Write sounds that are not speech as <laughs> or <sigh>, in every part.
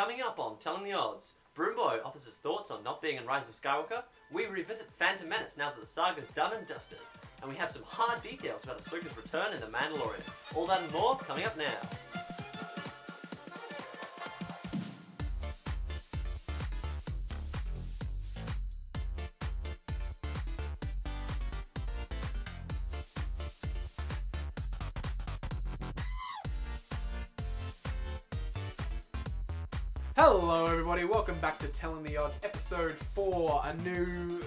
Coming up on Telling the Odds, Broomboy offers his thoughts on not being in Rise of Skywalker. We revisit Phantom Menace now that the saga's done and dusted. And we have some hard details about Ahsoka's return in The Mandalorian. All that and more coming up now. Telling the Odds, episode four. A new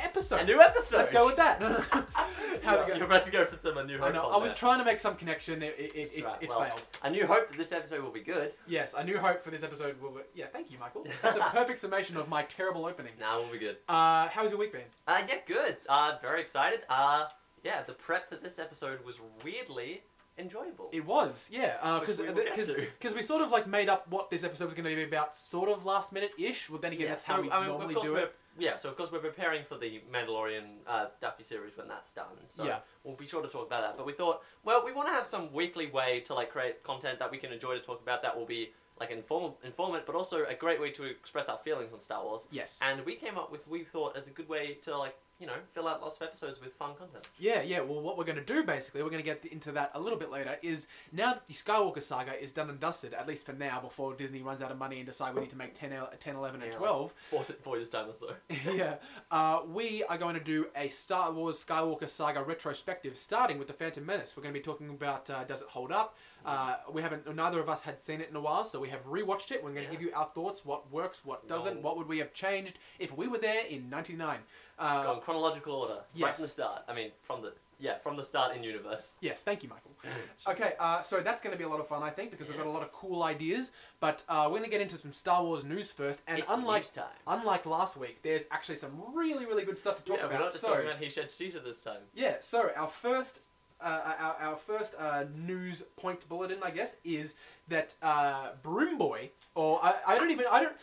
episode. A new episode! Let's go with that. <laughs> How's it You're going? about to go for some A New I Hope know. on I was there. trying to make some connection. It, it, it, That's it, right. it Well, failed. I knew hope that this episode will be good. Yes, a new hope for this episode will. Be... Yeah, thank you, Michael. <laughs> That's a perfect summation of my terrible opening. Now we'll be good. Uh, how's your week been? Uh, yeah, good. Uh, very excited. Uh, yeah, the prep for this episode was weirdly enjoyable. It was, yeah, Which because we will get to. because we sort of like made up what this episode was going to be about, sort of last minute ish. Well, then again, that's how we I mean, normally course do we're, it. Yeah, so of course we're preparing for the Mandalorian uh, series when that's done. So Yeah. we'll be sure to talk about that. But we thought, well, we want to have some weekly way to like create content that we can enjoy to talk about. That will be like inform informant, but also a great way to express our feelings on Star Wars. Yes. And we came up with we thought as a good way to like you know fill out lots of episodes with fun content. Yeah, yeah. Well, what we're going to do basically, we're going to get into that a little bit later. Is now that the Skywalker saga is done and dusted, at least for now, before Disney runs out of money and decide we need to make 10, 10 11, and Yeah, 12. Four, four years time or so. yeah, uh, we are going to do a Star Wars Skywalker saga retrospective, starting with the Phantom Menace. We're going to be talking about uh, does it hold up. Uh, we haven't. Neither of us had seen it in a while, so we have rewatched it. We're going to Yeah. give you our thoughts. What works, what doesn't. No. What would we have changed if we were there in '99? Uh, Go chronological order, right yes. from the start. I mean, from the yeah, from the start in universe. Yes, thank you, Michael. <laughs> Okay, uh, so that's going to be a lot of fun, I think, because we've got a lot of cool ideas. But uh, we're going to get into some Star Wars news first, and It's unlike news time. unlike last week, there's actually some really really good stuff to talk yeah, we're about. not just so talking about he shed teaser this time. yeah, so our first. Uh, our, our first uh, news point bulletin, I guess, is that uh, Broomboy, or I, I don't even I don't.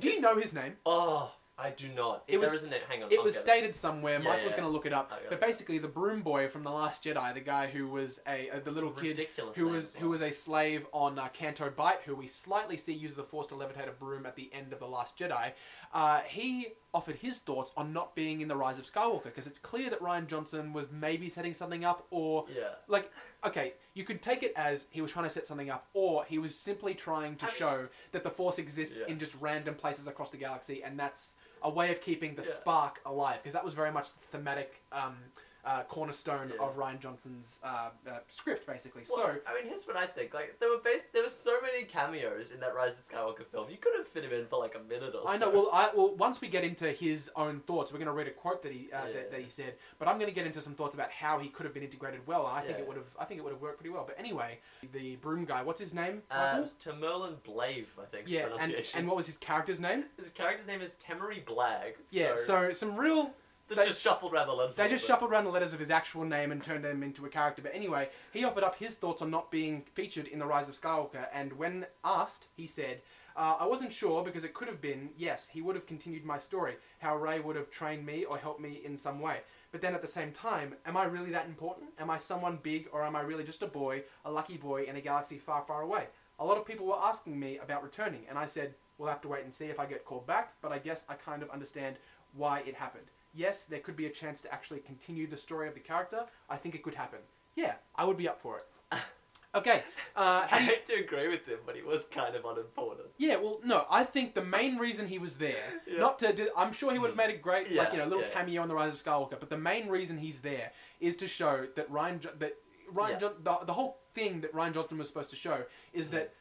Do you know his name? Oh, I do not. It there was- isn't it. Hang on. It I'll was get stated somewhere. Yeah, Mike was yeah. going to look it up, but it. basically, the Broom Boy from the Last Jedi, the guy who was a, uh the little kid ridiculous who name was as who was a slave on uh, Canto Bight, who we slightly see use the Force to levitate a broom at the end of the Last Jedi. Uh, he offered his thoughts on not being in the Rise of Skywalker because it's clear that Rian Johnson was maybe setting something up, or Yeah. like okay, you could take it as he was trying to set something up, or he was simply trying to I mean- show that the Force exists Yeah. in just random places across the galaxy, and that's a way of keeping the Yeah. spark alive, because that was very much the thematic um, uh, cornerstone Yeah. of Rian Johnson's uh, uh, script, basically. Well, so I mean, here's what I think. Like, there were based, there were so many cameos in that Rise of Skywalker film. You could have fit him in for like a minute or so. I so. know. Well, I well once we get into his own thoughts, we're going to read a quote that he uh, Yeah, that, that he said. But I'm going to get into some thoughts about how he could have been integrated well. And I think it would have. I think it would have worked pretty well. But anyway, the broom guy. What's his name? Uh? Temirlan Blaev, I think. yeah, and, pronunciation. and what was his character's name? his character's name is Temiri Blagg. Yeah, So, so some real they, they- just shuffled around the letters. They just bit. shuffled around the letters of his actual name and turned him into a character. But anyway, he offered up his thoughts on not being featured in The Rise of Skywalker, and when asked, he said, uh, I wasn't sure because it could have been, yes, he would have continued my story, how Rey would have trained me or helped me in some way. But then at the same time, am I really that important? Am I someone big or am I really just a boy, a lucky boy in a galaxy far, far away? A lot of people were asking me about returning, and I said, we'll have to wait and see if I get called back, but I guess I kind of understand why it happened. Yes, there could be a chance to actually continue the story of the character. I think it could happen. Yeah, I would be up for it. <laughs> Okay, uh, <laughs> I hate to agree with him, but he was kind of unimportant. yeah, well, no, I think the main reason he was there, Yeah. not to, do, I'm sure he would have made a great, like you know, little yeah. cameo on the Rise of Skywalker. But the main reason he's there is to show that Rian, that Rian, Yeah. The, the whole thing that Rian Johnston was supposed to show is Mhm. that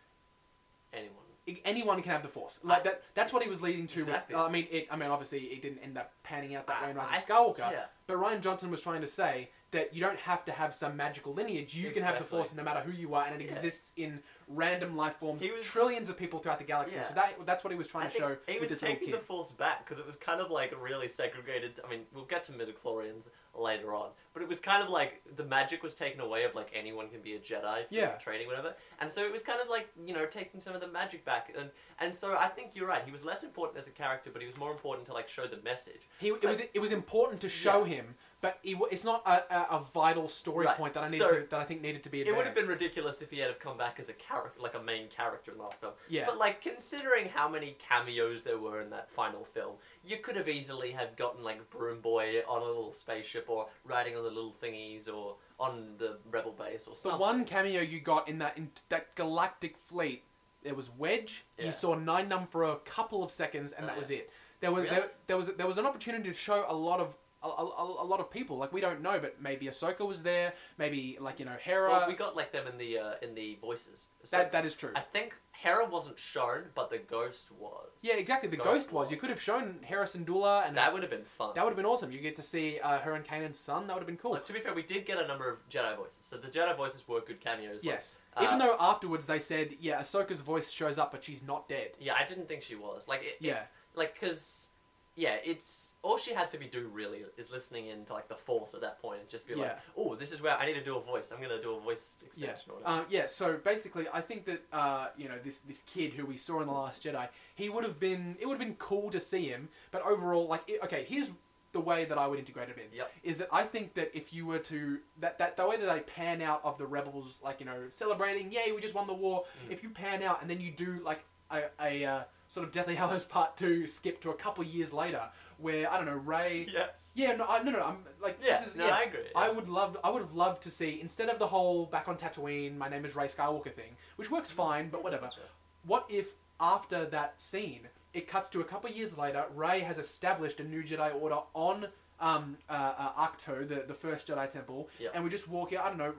Anyone. I- anyone can have the Force. Like that, that's what he was leading to. Exactly. With, I mean, it, I mean, obviously, it didn't end up panning out that way in Rise I- of Skywalker. Yeah. But Rian Johnson was trying to say that you don't have to have some magical lineage. You can have the Force no matter who you are, and it Yeah. exists in random life forms, was- trillions of people throughout the galaxy. Yeah. So that that's what he was trying I to show he was taking the force back because it was kind of like really segregated. I mean, we'll get to midichlorians later on, but it was kind of like the magic was taken away of like anyone can be a Jedi for Yeah. training, whatever. And so it was kind of like you know taking some of the magic back, and and so I think you're right. He was less important as a character, but he was more important to like show the message. He, it was it was important to show Yeah. Him, but he, it's not a, a, a vital story Right. point that I need So, to that I think needed to be. It would have been ridiculous if he had have come back as a character, like a main character in the last film. Yeah. But like considering how many cameos there were in that final film, you could have easily had gotten like Broom Boy on a little spaceship or riding on the little thingies or on the rebel base or something. The something. one cameo you got in that in that galactic fleet, there was Wedge. Yeah. You saw Nien Nunb for a couple of seconds, and Oh, that yeah. was it. There was Really? there, there was there was an opportunity to show a lot of. A, a, a lot of people like we don't know, but maybe Ahsoka was there. Maybe like you know Hera. Well, we got like them in the uh, in the voices. So that that is true. I think Hera wasn't shown, but the ghost was. yeah, exactly. The ghost, was. You could have shown Jacen Syndulla, and That would have been fun. that would have been awesome. You get to see uh, her and Kanan's son. That would have been cool. Like, to be fair, we did get a number of Jedi voices, so the Jedi voices were good cameos. like, yes. uh, Even though afterwards they said, yeah, Ahsoka's voice shows up, but she's not dead. Yeah, I didn't think she was. Like, it, it- Yeah. like because yeah, it's all she had to be do really is listening into like the Force at that point and just be like, Yeah. oh, this is where I need to do a voice. I'm gonna do a voice Yeah. extension or whatever. Uh, yeah. So basically, I think that uh, you know this this kid who we saw in the Last Jedi, he would have been. It would have been cool to see him, but overall, like, it, okay, here's the way that I would integrate it in. Yep. Is that I think that if you were to that that the way that they pan out of the rebels, like you know, celebrating, yay, we just won the war. Mm. If you pan out and then you do like a, a uh, sort of Deathly Hallows Part Two skip to a couple years later, where I don't know Rey. <laughs> yes. Yeah, no, I, no, no. I'm like Yeah. this is no, yeah. I agree. I would love. I would have loved to see instead of the whole back on Tatooine, my name is Rey Skywalker thing, which works fine, but whatever. Right. What if after that scene, it cuts to a couple years later, Rey has established a new Jedi Order on um, uh, uh, Ahch-To, the the first Jedi Temple, Yep. and we just walk in. I don't know.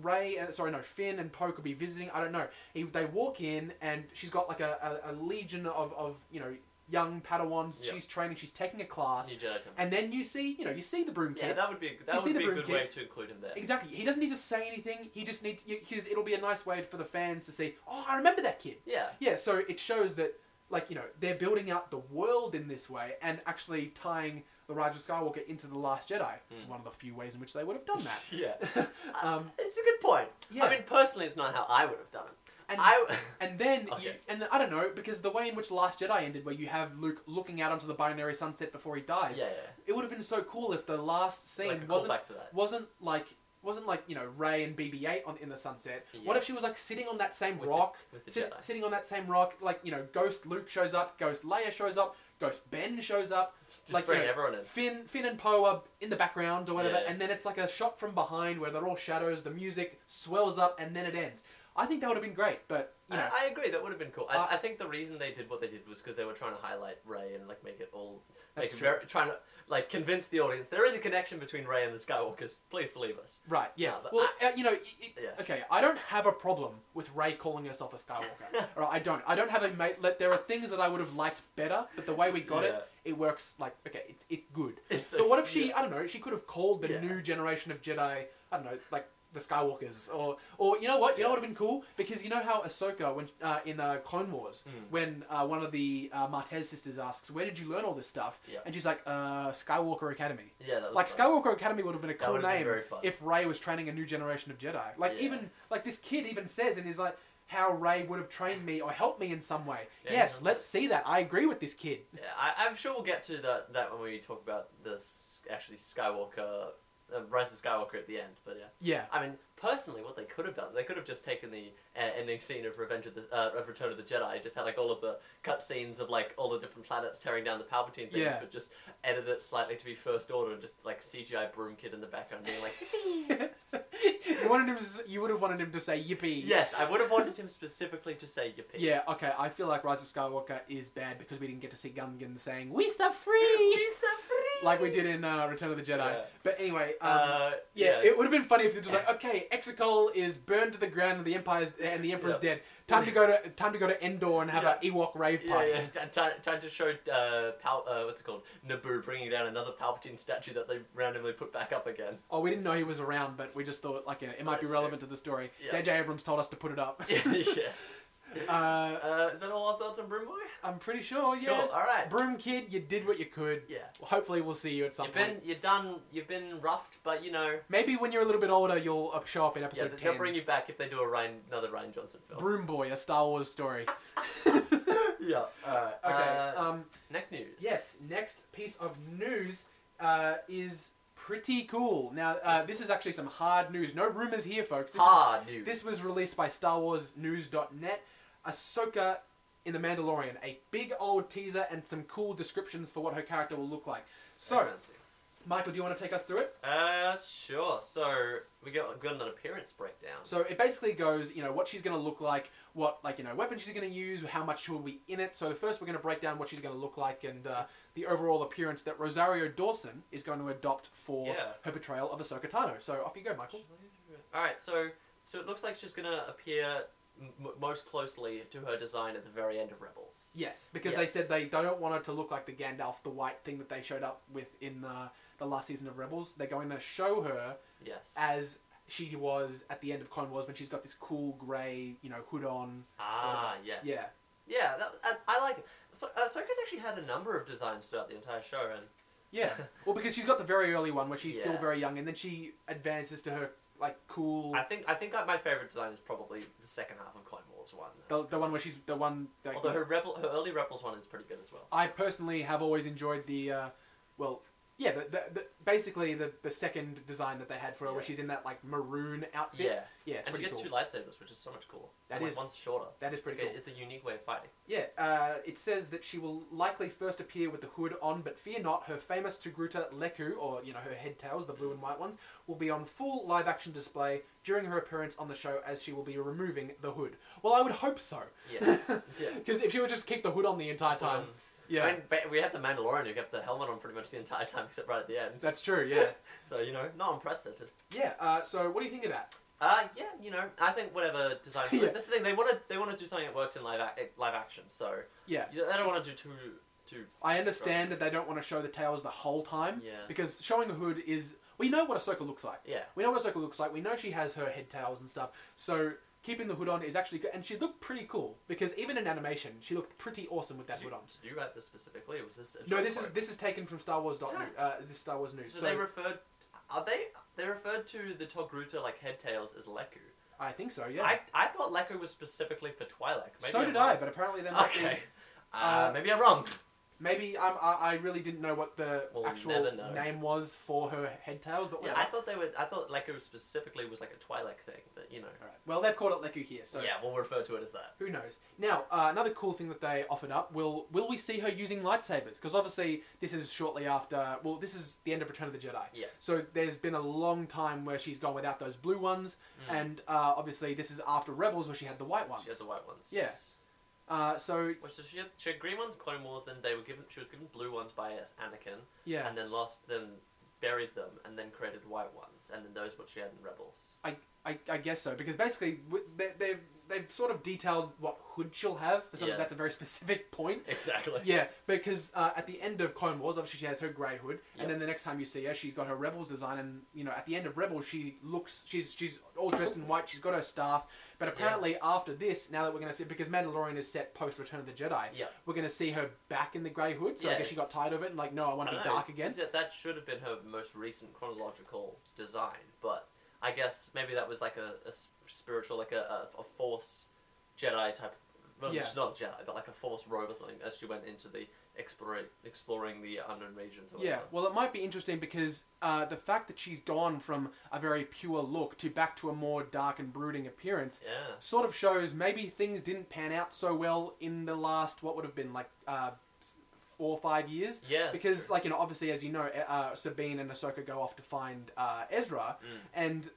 Rey, uh, sorry, no, Finn and Poe could be visiting. I don't know. He, they walk in, and she's got like a, a, a legion of, of you know young Padawans. Yep. She's training. She's taking a class, New Jedi Temple. and then you see, you know, you see the broom kid. yeah, that would be that You see would be a good kid? way to include him there. Exactly. He doesn't need to say anything. He just needs because it'll be a nice way for the fans to see. Oh, I remember that kid. Yeah. Yeah. So it shows that, like you know, they're building out the world in this way and actually tying the Rise of Skywalker into the Last Jedi. Mm. One of the few ways in which they would have done that. <laughs> yeah. <laughs> um, It's a good point. Yeah. I mean, personally, it's not how I would have done it. and I. <laughs> and then you, and then, I don't know because the way in which Last Jedi ended, where you have Luke looking out onto the binary sunset before he dies, yeah, yeah. it would have been so cool if the last scene Like wasn't callback to that. wasn't like wasn't like you know Rey and BB-8 on in the sunset. What if she was like sitting on that same With the- rock, with the sit- Jedi. sitting on that same rock, like you know Ghost Luke shows up, Ghost Leia shows up, Ghost Ben shows up, Just like, you know, everyone in. Finn Finn and Poe are in the background or whatever, Yeah. and then it's like a shot from behind where they're all shadows. The music swells up and then it ends. I think that would have been great, but you know, I, I agree. That would have been cool. Uh, I, I think the reason they did what they did was because they were trying to highlight Rey and like make it all, make it very, trying to like convince the audience there is a connection between Rey and the Skywalkers. Please believe us. Right, yeah. No, well, uh, you know, it, Yeah. okay, I don't have a problem with Rey calling herself a Skywalker. <laughs> Right, I don't. I don't have a mate. Let there are things that I would have liked better, but the way we got Yeah. it, it works. Like, okay, it's it's good. It's But a- what if she? yeah. I don't know. She could have called the new generation of Jedi. I don't know, like the Skywalkers, or or you know what? You know what would have been cool because you know how Ahsoka when uh, in uh, Clone Wars Mm. when uh, one of the uh, Martez sisters asks, "Where did you learn all this stuff?" Yeah. and she's like, uh, "Skywalker Academy." Yeah, that was Like fun. Skywalker Academy would have been a That cool would have been name very fun. if Rey was training a new generation of Jedi. Like Yeah. even like this kid even says in his like how Rey would have trained me or helped me in some way. Yeah, yes, yeah. let's see that. I agree with this kid. Yeah, I, I'm sure we'll get to that that when we talk about this actually Skywalker, uh, Rise of Skywalker at the end. But yeah, Yeah. I mean, personally, what they could have done, they could have just taken the uh, ending scene of Revenge of the uh, of Return of the Jedi, just had like all of the cut scenes of like all the different planets tearing down the Palpatine things, Yeah. but just edit it slightly to be First Order and just like CGI Broom Kid in the background being like, <laughs> you wanted him. To, you would have wanted him to say yippee. yes, I would have wanted him specifically to say Yippee. Yeah. Okay. I feel like Rise of Skywalker is bad because we didn't get to see Gungan saying "We are free" <laughs> we are free," like we did in uh, Return of the Jedi. Yeah. But anyway. Um, Uh, Yeah, yeah, it would have been funny if it was like, okay, Exegol is burned to the ground and the Empire's and the Emperor's dead. Time to go to time to go to Endor and have Yeah. a Ewok rave Yeah, party. yeah. T- Time, time to show uh, Pal- uh, what's it called? Naboo bringing down another Palpatine statue that they randomly put back up again. Oh, we didn't know he was around, but we just thought like you know, it might be That's relevant to the story. Yeah. J.J. Abrams told us to put it up. <laughs> yes. <laughs> <laughs> uh, Uh, is that all our thoughts on Broom Boy? I'm pretty sure. Yeah. Cool. All right. Broom Kid, you did what you could. Yeah. Hopefully, we'll see you at some You've point. been you're done. You've been roughed, but you know. Maybe when you're a little bit older, you'll uh, show up in Yeah, episode they'll ten. bring you back if they do a Rian, another Rian Johnson film. Broom Boy, a Star Wars story. <laughs> yeah. <laughs> All right. Okay. Uh, um, next news. Yes, next piece of news uh, is pretty cool. Now, uh, this is actually some hard news. No rumors here, folks. This Hard is, news. This was released by StarWarsNews.net. Ahsoka in The Mandalorian. A big old teaser and some cool descriptions for what her character will look like. So, Fancy. Michael, do you want to take us through it? Uh, sure. So we got got an appearance breakdown. So it basically goes, you know, what she's going to look like, what like you know weapons she's going to use, how much she will be in it. So first we're going to break down what she's going to look like and uh, the overall appearance that Rosario Dawson is going to adopt for Yeah. her portrayal of Ahsoka Tano. So off you go, Michael. All right. So so it looks like she's gonna appear m- most closely to her design at the very end of Rebels. Yes, because they said they don't want her to look like the Gandalf, the white thing that they showed up with in uh, the last season of Rebels. They're going to show her Yes. as she was at the end of Clone Wars when she's got this cool grey, you know, hood on. ah, yes. Yeah. Yeah, that, I, I like it. So, uh, Ahsoka's actually had a number of designs throughout the entire show, and Yeah. <laughs> well, because she's got the very early one where she's still Yeah. very young, and then she advances to her like cool. I think I think my favorite design is probably the second half of Clone Wars one. The, the one where she's the one. Like, Although her rebel, her early Rebels one is pretty good as well. I personally have always enjoyed the, uh, well, yeah, the, the, the basically the the second design that they had for her, where Yeah. she's in that like maroon outfit. Yeah, yeah, it's and she pretty gets cool. two lightsabers, which is so much cooler. That And, like, is- one's shorter. That is pretty Okay, cool. It's a unique way of fighting. Yeah, uh, it says that she will likely first appear with the hood on, but fear not, her famous Togruta Lekku, or you know her head tails, the blue and white ones, will be on full live action display during her appearance on the show, as she will be removing the hood. Well, I would hope so. Yes. yeah. <laughs> Because <laughs> if she would just keep the hood on the entire time, yeah, I mean, we had the Mandalorian who kept the helmet on pretty much the entire time, except right at the end. that's true. Yeah, <laughs> So you know, not unprecedented. yeah. Uh, so what do you think of that? Uh, yeah, you know, I think whatever design. <laughs> Yeah. This is the thing they want to they want to do something that works in live ac- live action. So Yeah, they don't want to do too too. I understand that they don't want to show the tails the whole time Yeah. because showing the hood is we know what Ahsoka looks like. Yeah. We know what Ahsoka looks like. We know she has her head tails and stuff. So keeping the hood on is actually good, and she looked pretty cool because even in animation, she looked pretty awesome with that Did hood on. did you write this specifically? Was this a No, joke this is quote? this is taken from Star Wars. Dot, Yeah. uh, this Star Wars news. So, So, they referred. Are they? They referred to the Togruta like head tails as Lekku. I think so. Yeah. I, I thought Lekku was specifically for Twi'lek. Maybe so I'm did wrong. I, but apparently there might Okay. Uh, Uh, maybe I'm wrong. Maybe I'm, I I really didn't know what the We'll actual never know. name was for her head tails, but Yeah, whatever. I thought they would. I thought Lekku specifically was like a Twi'lek thing, but you know. All right. Well, they've called it Lekku here, so yeah, we'll refer to it as that. Who knows? Now, uh, another cool thing that they offered up will will we see her using lightsabers? Because obviously this is shortly after. Well, this is the end of Return of the Jedi. Yeah. So there's been a long time where she's gone without those blue ones, Mm. and uh, obviously this is after Rebels where she had the white ones. She had the white ones. Yeah. Yes. Uh, so Which so she had, she had green ones, Clone Wars. Then they were given. She was given blue ones by uh, Anakin, yeah, and then lost. Then buried them, and then created white ones, and then those what she had in Rebels. I, I guess so because basically they, they've they've sort of detailed what hood she'll have for something Yeah. that's a very <laughs> specific point. Exactly. Yeah, because uh, at the end of Clone Wars, obviously she has her grey hood, Yep. and then the next time you see her, she's got her Rebels design, and you know at the end of Rebels, she looks she's she's all dressed in white. She's got her staff, but apparently after this, now that we're gonna see because Mandalorian is set post Return of the Jedi, Yeah. we're gonna see her back in the grey hood. So I guess she got tired of it and like, no, I want I to be know, dark again. 'cause That, that should have been her most recent chronological design, but I guess maybe that was like a spiritual, like a, a, a force Jedi type. Well, Yeah. she's not Jedi, but like a force robe or something as she went into the exploring, exploring the unknown regions. Or Yeah, whatever. well, it might be interesting because uh, the fact that she's gone from a very pure look to back to a more dark and brooding appearance Yeah. sort of shows maybe things didn't pan out so well in the last what would have been like uh, four or five years. Yeah. Because, true. like you know, obviously, as you know, uh, Sabine and Ahsoka go off to find uh, Ezra, Mm. and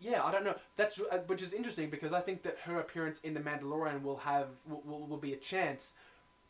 yeah, I don't know. That's uh, which is interesting because I think that her appearance in the Mandalorian will have will, will, will be a chance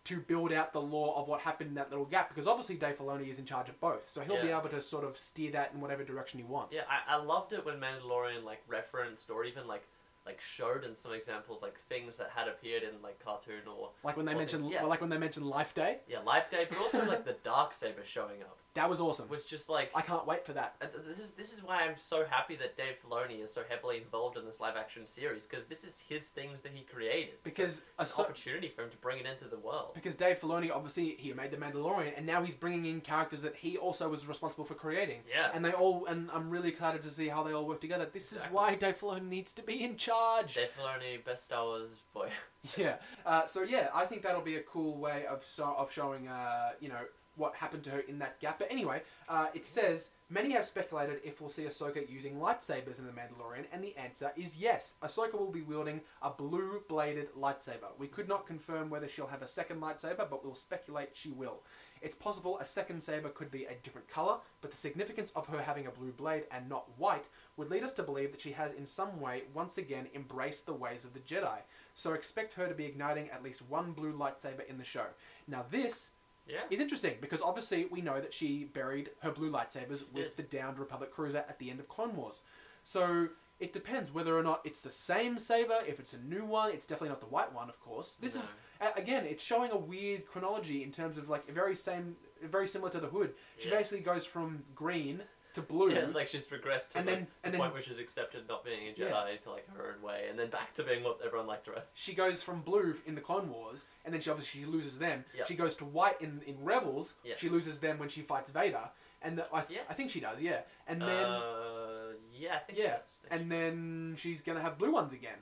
to build out the lore of what happened in that little gap because obviously Dave Filoni is in charge of both, so he'll be able to sort of steer that in whatever direction he wants. Yeah, I, I loved it when Mandalorian like referenced or even like like showed in some examples like things that had appeared in like cartoon or Like when they mentioned, yeah. well, like when they mentioned Life Day, yeah Life Day, but also like the dark saber showing up that was awesome. was just like I can't wait for that. This is this is why I'm so happy that Dave Filoni is so heavily involved in this live action series because this is his things that he created. So Because it's Ahso- an opportunity for him to bring it into the world. because Dave Filoni obviously he made the Mandalorian, and now he's bringing in characters that he also was responsible for creating. Yeah. And they all, and I'm really excited to see how they all work together. This is Exactly. why Dave Filoni needs to be in charge. Dave Filoni, best Star Wars boy. <laughs> Yeah. Uh, so yeah, I think that'll be a cool way of so- of showing, uh, you know, what happened to her in that gap. But anyway, uh, it says Many have speculated if we'll see Ahsoka using lightsabers in The Mandalorian, and the answer is yes. Ahsoka will be wielding a blue bladed lightsaber. We could not confirm whether she'll have a second lightsaber, but we'll speculate she will. It's possible a second saber could be a different color, but the significance of her having a blue blade and not white would lead us to believe that she has in some way once again embraced the ways of the Jedi. So expect her to be igniting at least one blue lightsaber in the show. Now this Yeah. is interesting because obviously we know that she buried her blue lightsabers with the downed Republic cruiser at the end of Clone Wars. So it depends whether or not it's the same saber. If it's a new one, it's definitely not the white one, of course. This is a- again, it's showing a weird chronology in terms of like a very same, very similar to the Hood. She Yeah. basically goes from green to blue. Yeah, it's like she's progressed to And like, then- the then- point where she's accepted not being a Jedi Yeah. to like her own way, and then back to being what everyone liked her as. she goes from blue in the Clone Wars, and then she obviously she loses them. Yep. She goes to white in, in Rebels. Yes. She loses them when she fights Vader, and the, I, th- I think she does, yeah. And then uh, yeah, I think yeah, she does. I think and she then she's gonna have blue ones again.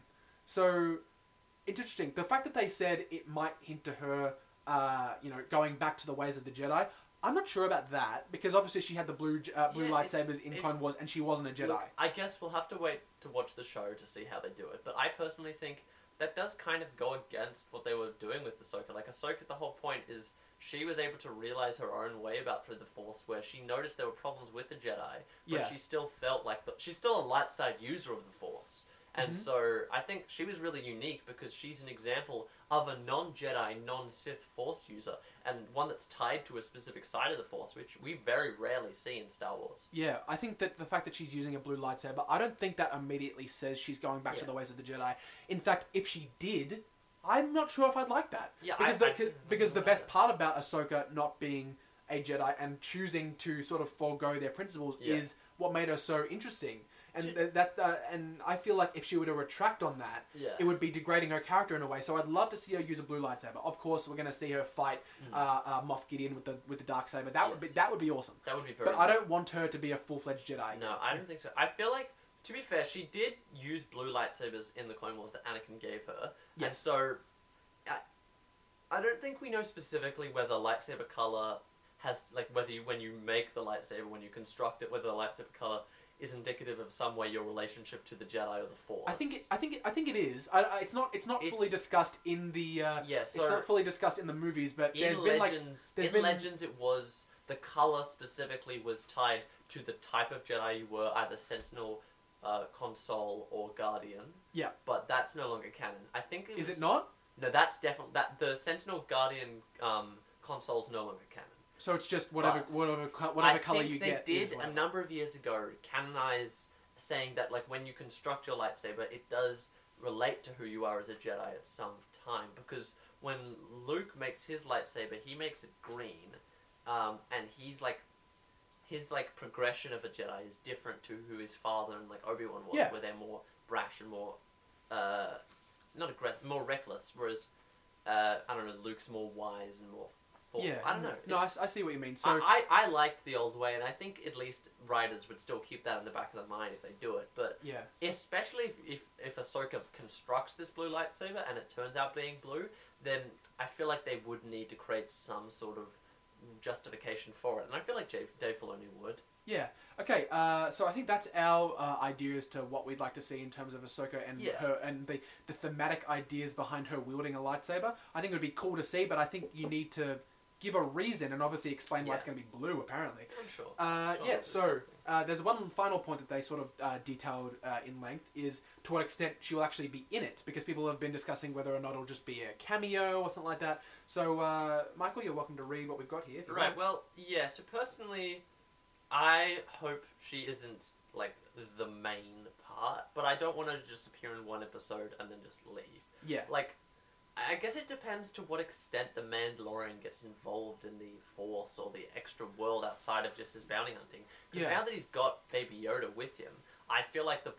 So it's interesting. The fact that they said it might hint to her, uh, you know, going back to the ways of the Jedi. I'm not sure about that because obviously she had the blue uh, blue Yeah, it- lightsabers in it- Clone Wars, and she wasn't a Jedi. Look, I guess we'll have to wait to watch the show to see how they do it. But I personally think that does kind of go against what they were doing with the Ahsoka. Like Ahsoka, the whole point is she was able to realize her own way about through the Force, where she noticed there were problems with the Jedi, but Yeah. she still felt like the, she's still a light side user of the Force. And Mhm. so I think she was really unique because she's an example of a non-Jedi, non-Sith Force user, and one that's tied to a specific side of the Force, which we very rarely see in Star Wars. Yeah, I think that the fact that she's using a blue lightsaber, I don't think that immediately says she's going back to the ways of the Jedi. In fact, if she did, I'm not sure if I'd like that. Yeah, because I- the, I because the best part about Ahsoka not being a Jedi and choosing to sort of forego their principles Yeah. is what made her so interesting. And that uh, and I feel like if she were to retract on that, Yeah. it would be degrading her character in a way. So I'd love to see her use a blue lightsaber. Of course, we're going to see her fight uh, uh, Moff Gideon with the with the dark saber. That would be Mm. That would be awesome. That would be very. But I don't want her to be a full fledged Jedi. No, I don't think so. I feel like, to be fair, she did use blue lightsabers in the Clone Wars that Anakin gave her, and so I, I don't think we know specifically whether lightsaber color has like whether you, when you make the lightsaber when you construct it whether the lightsaber color is indicative of some way your relationship to the Jedi or the Force. I think it, I think it, I think it is. I, I, it's not it's not fully It's- discussed in the uh, yeah. it's not fully discussed in the movies, but in there's been like Legends, there's in been- Legends, it was the color specifically was tied to the type of Jedi you were, either Sentinel, uh, Consular, or Guardian. Yeah. But that's no longer canon. I think it is was, it not? No, that's definitely that the Sentinel Guardian um, Consular's no longer canon. So it's just whatever But whatever whatever I color think you they get. did a number of years ago canonize saying that like when you construct your lightsaber, it does relate to who you are as a Jedi at some time because when Luke makes his lightsaber, he makes it green, um, and he's like. His like progression of a Jedi is different to who his father and like Obi Wan was, Yeah. where they're more brash and more, uh, not aggressive, more reckless. Whereas, uh, I don't know, Luke's more wise and more. Yeah, I don't know. No, I, I see what you mean. So I, I, I liked the old way, and I think at least writers would still keep that in the back of their mind if they do it. But yeah, especially if, if, if Ahsoka constructs this blue lightsaber and it turns out being blue, then I feel like they would need to create some sort of justification for it. And I feel like Dave, Dave Filoni would. yeah. Okay, uh, so I think that's our uh, idea as to what we'd like to see in terms of Ahsoka and Yeah. her and the the thematic ideas behind her wielding a lightsaber. I think it would be cool to see, but I think you need to give a reason and obviously explain why it's going to be blue. Apparently. I'm sure. Uh, Sure, yeah, there's so something. uh, there's one final point that they sort of uh, detailed uh, in length is to what extent she will actually be in it, because people have been discussing whether or not it'll just be a cameo or something like that. So, uh, Michael, you're welcome to read what we've got here. if you Right. want. Well, yeah. So personally, I hope she isn't like the main part, but I don't want her to just appear in one episode and then just leave. Yeah. Like, I guess it depends to what extent the Mandalorian gets involved in the Force or the extra world outside of just his bounty hunting. Because Yeah. now that he's got Baby Yoda with him, I feel like the,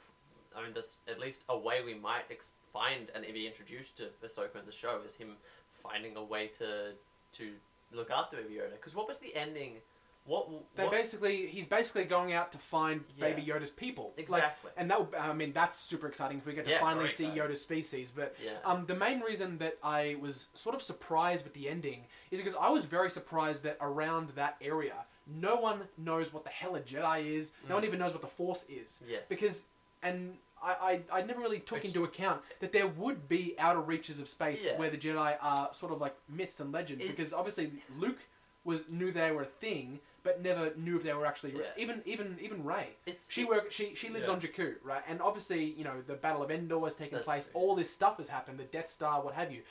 I mean, this at least a way we might ex- find and be introduced to Ahsoka in the show is him finding a way to to look after Baby Yoda. Because what was the ending what? They basically, he's basically going out to find Yeah. Baby Yoda's people. Like, exactly? and that, would, I mean, that's super exciting if we get to Yeah, finally see exciting. Yoda's species. But yeah. um, the main reason that I was sort of surprised with the ending is because I was very surprised that around that area, no one knows what the hell a Jedi is. No one Mm. even knows what the Force is. yes. Because, and I, I, I never really took Which- into account that there would be outer reaches of space Yeah. where the Jedi are sort of like myths and legends. It's- Because obviously Luke was knew they were a thing, but never knew if they were actually Yeah. even even even Rey. it's She it- work. She she lives Yeah. on Jakku, right? And obviously, you know, the Battle of Endor has taken That's place. true. All this stuff has happened. The Death Star, what have you,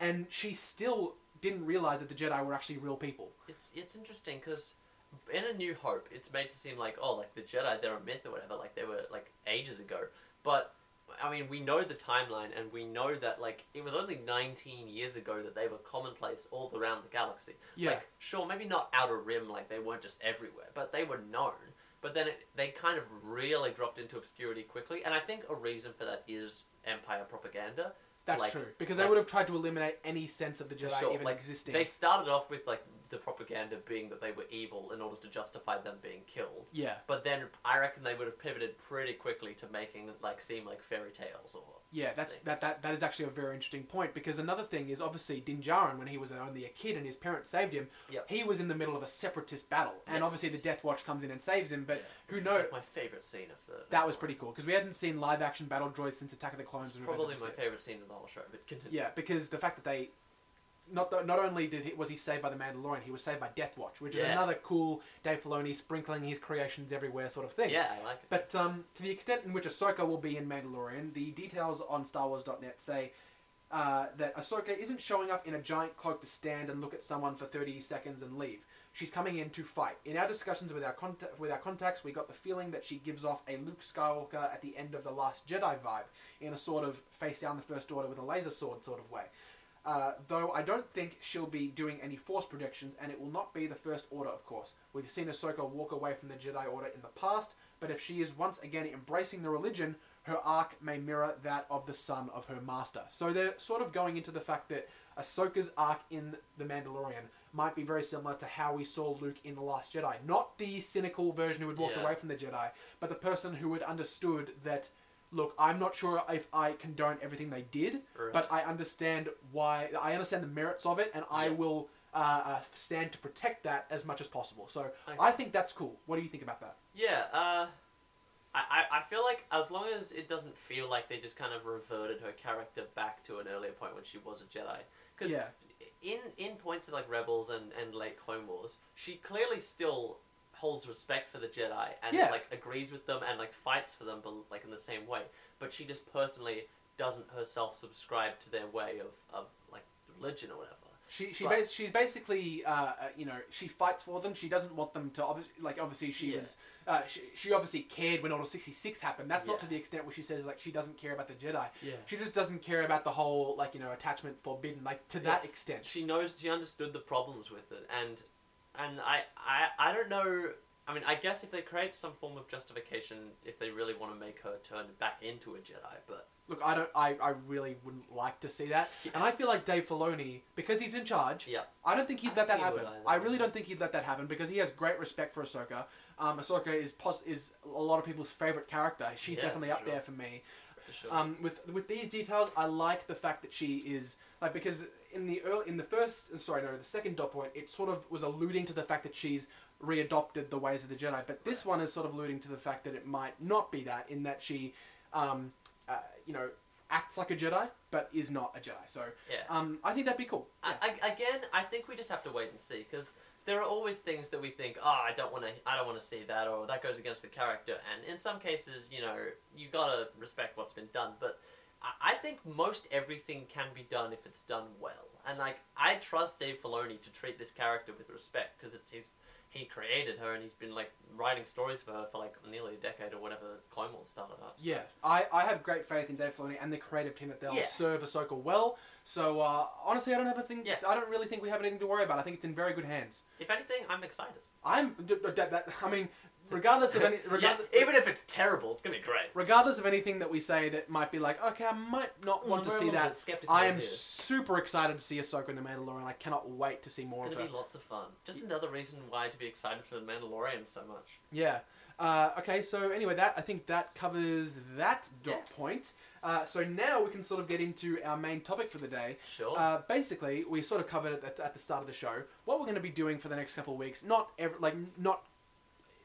and she still didn't realize that the Jedi were actually real people. It's it's interesting because in A New Hope, it's made to seem like oh, like the Jedi, they're a myth or whatever, like they were like ages ago. But I mean, we know the timeline, and we know that like it was only 19 years ago that they were commonplace all around the galaxy. Yeah. Like, sure, maybe not outer rim, like they weren't just everywhere, but they were known. But then it, they kind of really dropped into obscurity quickly, and I think a reason for that is Empire propaganda. That's Like- true because they would have tried to eliminate any sense of the Jedi sure, even like, existing. They started off with like the propaganda being that they were evil in order to justify them being killed. yeah, But then I reckon they would have pivoted pretty quickly to making it like seem like fairy tales or yeah. That's things. that, that that is actually a very interesting point because another thing is obviously Din Djarin when he was only a kid and his parents saved him. Yep. He was in the middle of a separatist battle, and Yes. obviously the Death Watch comes in and saves him. But Yeah, who knows? Like my favorite scene of the. That was pretty cool because we hadn't seen live action battle droids since Attack of the Clones. It's and probably my favorite scene of the whole show. But continue. Yeah, because the fact that they not the, not only did he, was he saved by the Mandalorian, he was saved by Death Watch, which is Yeah. another cool Dave Filoni sprinkling his creations everywhere sort of thing. Yeah, I like it. But um, to the extent in which Ahsoka will be in Mandalorian, the details on StarWars.net say uh, that Ahsoka isn't showing up in a giant cloak to stand and look at someone for 30 seconds and leave. She's coming in to fight. In our discussions with our contact, with our contacts, we got the feeling that she gives off a Luke Skywalker at the end of the Last Jedi vibe, in a sort of face down the First Order with a laser sword sort of way. Uh, though I don't think she'll be doing any Force projections, and it will not be the First Order, of course. We've seen Ahsoka walk away from the Jedi Order in the past, but if she is once again embracing the religion, her arc may mirror that of the son of her master. So they're sort of going into the fact that Ahsoka's arc in The Mandalorian might be very similar to how we saw Luke in The Last Jedi. Not the cynical version who had walked Yeah. away from the Jedi, but the person who had understood that, look, I'm not sure if I condone everything they did, Right. but I understand why. I understand the merits of it, and I Yeah. will uh, uh, stand to protect that as much as possible. So Okay. I think that's cool. What do you think about that? Yeah, uh, I, I, I feel like as long as it doesn't feel like they just kind of reverted her character back to an earlier point when she was a Jedi. Because Yeah. in, in points of like Rebels and, and late Clone Wars, she clearly still holds respect for the Jedi and Yeah. like agrees with them and like fights for them but like in the same way. But she just personally doesn't herself subscribe to their way of, of like religion or whatever. She she But- bas- she's basically uh, uh, you know she fights for them. She doesn't want them to obviously like obviously she Yeah. was uh, she, she obviously cared when Order sixty six happened. That's not to the extent where she says like she doesn't care about the Jedi. Yeah. She just doesn't care about the whole like you know attachment forbidden like to that Yes. extent. She knows she understood the problems with it, and and I I I don't know. I mean, I guess if they create some form of justification, if they really want to make her turn back into a Jedi, but Look, I don't I, I really wouldn't like to see that. And I feel like Dave Filoni because he's in charge. yeah, I don't think he'd I let that he happen. either. I really don't think he'd let that happen because he has great respect for Ahsoka. Um, Ahsoka is pos- is a lot of people's favorite character. She's Yeah, definitely up sure. there for me. Sure. Um, with with these details, I like the fact that she is like because in the early, in the first sorry no the second dot point it sort of was alluding to the fact that she's readopted the ways of the Jedi, but this one is sort of alluding to the fact that it might not be that in that she, um, uh, you know, acts like a Jedi but is not a Jedi. So yeah. um, I think that'd be cool. I, I, again, I think we just have to wait and see because there are always things that we think, oh, I don't want to, I don't want to see that, or that goes against the character. And in some cases, you know, you gotta respect what's been done. But I, I think most everything can be done if it's done well. And like, I trust Dave Filoni to treat this character with respect because it's his. He created her, and he's been like writing stories for her for like nearly a decade or whatever Clone Wars started up. Yeah, I, I have great faith in Dave Filoni and the creative team that they'll Yeah. serve Ahsoka well. So uh, honestly, I don't have a thing. Yeah. I don't really think we have anything to worry about. I think it's in very good hands. If anything, I'm excited. I'm d- d- that, that I mean, regardless of any, <laughs> yeah, even if it's terrible, it's gonna be great. regardless of anything that we say that might be like, okay, I might not want Mm, to we're a see that. skeptical I am super excited to see Ahsoka in the Mandalorian. I cannot wait to see more It's of gonna her. be lots of fun. Just another reason why to be excited for the Mandalorian so much. Yeah. Uh, okay, so anyway, that I think that covers that dot Yeah. point. Uh, so now we can sort of get into our main topic for the day. Sure. Uh, basically, we sort of covered it at, at the start of the show. What we're going to be doing for the next couple of weeks, not ever, like not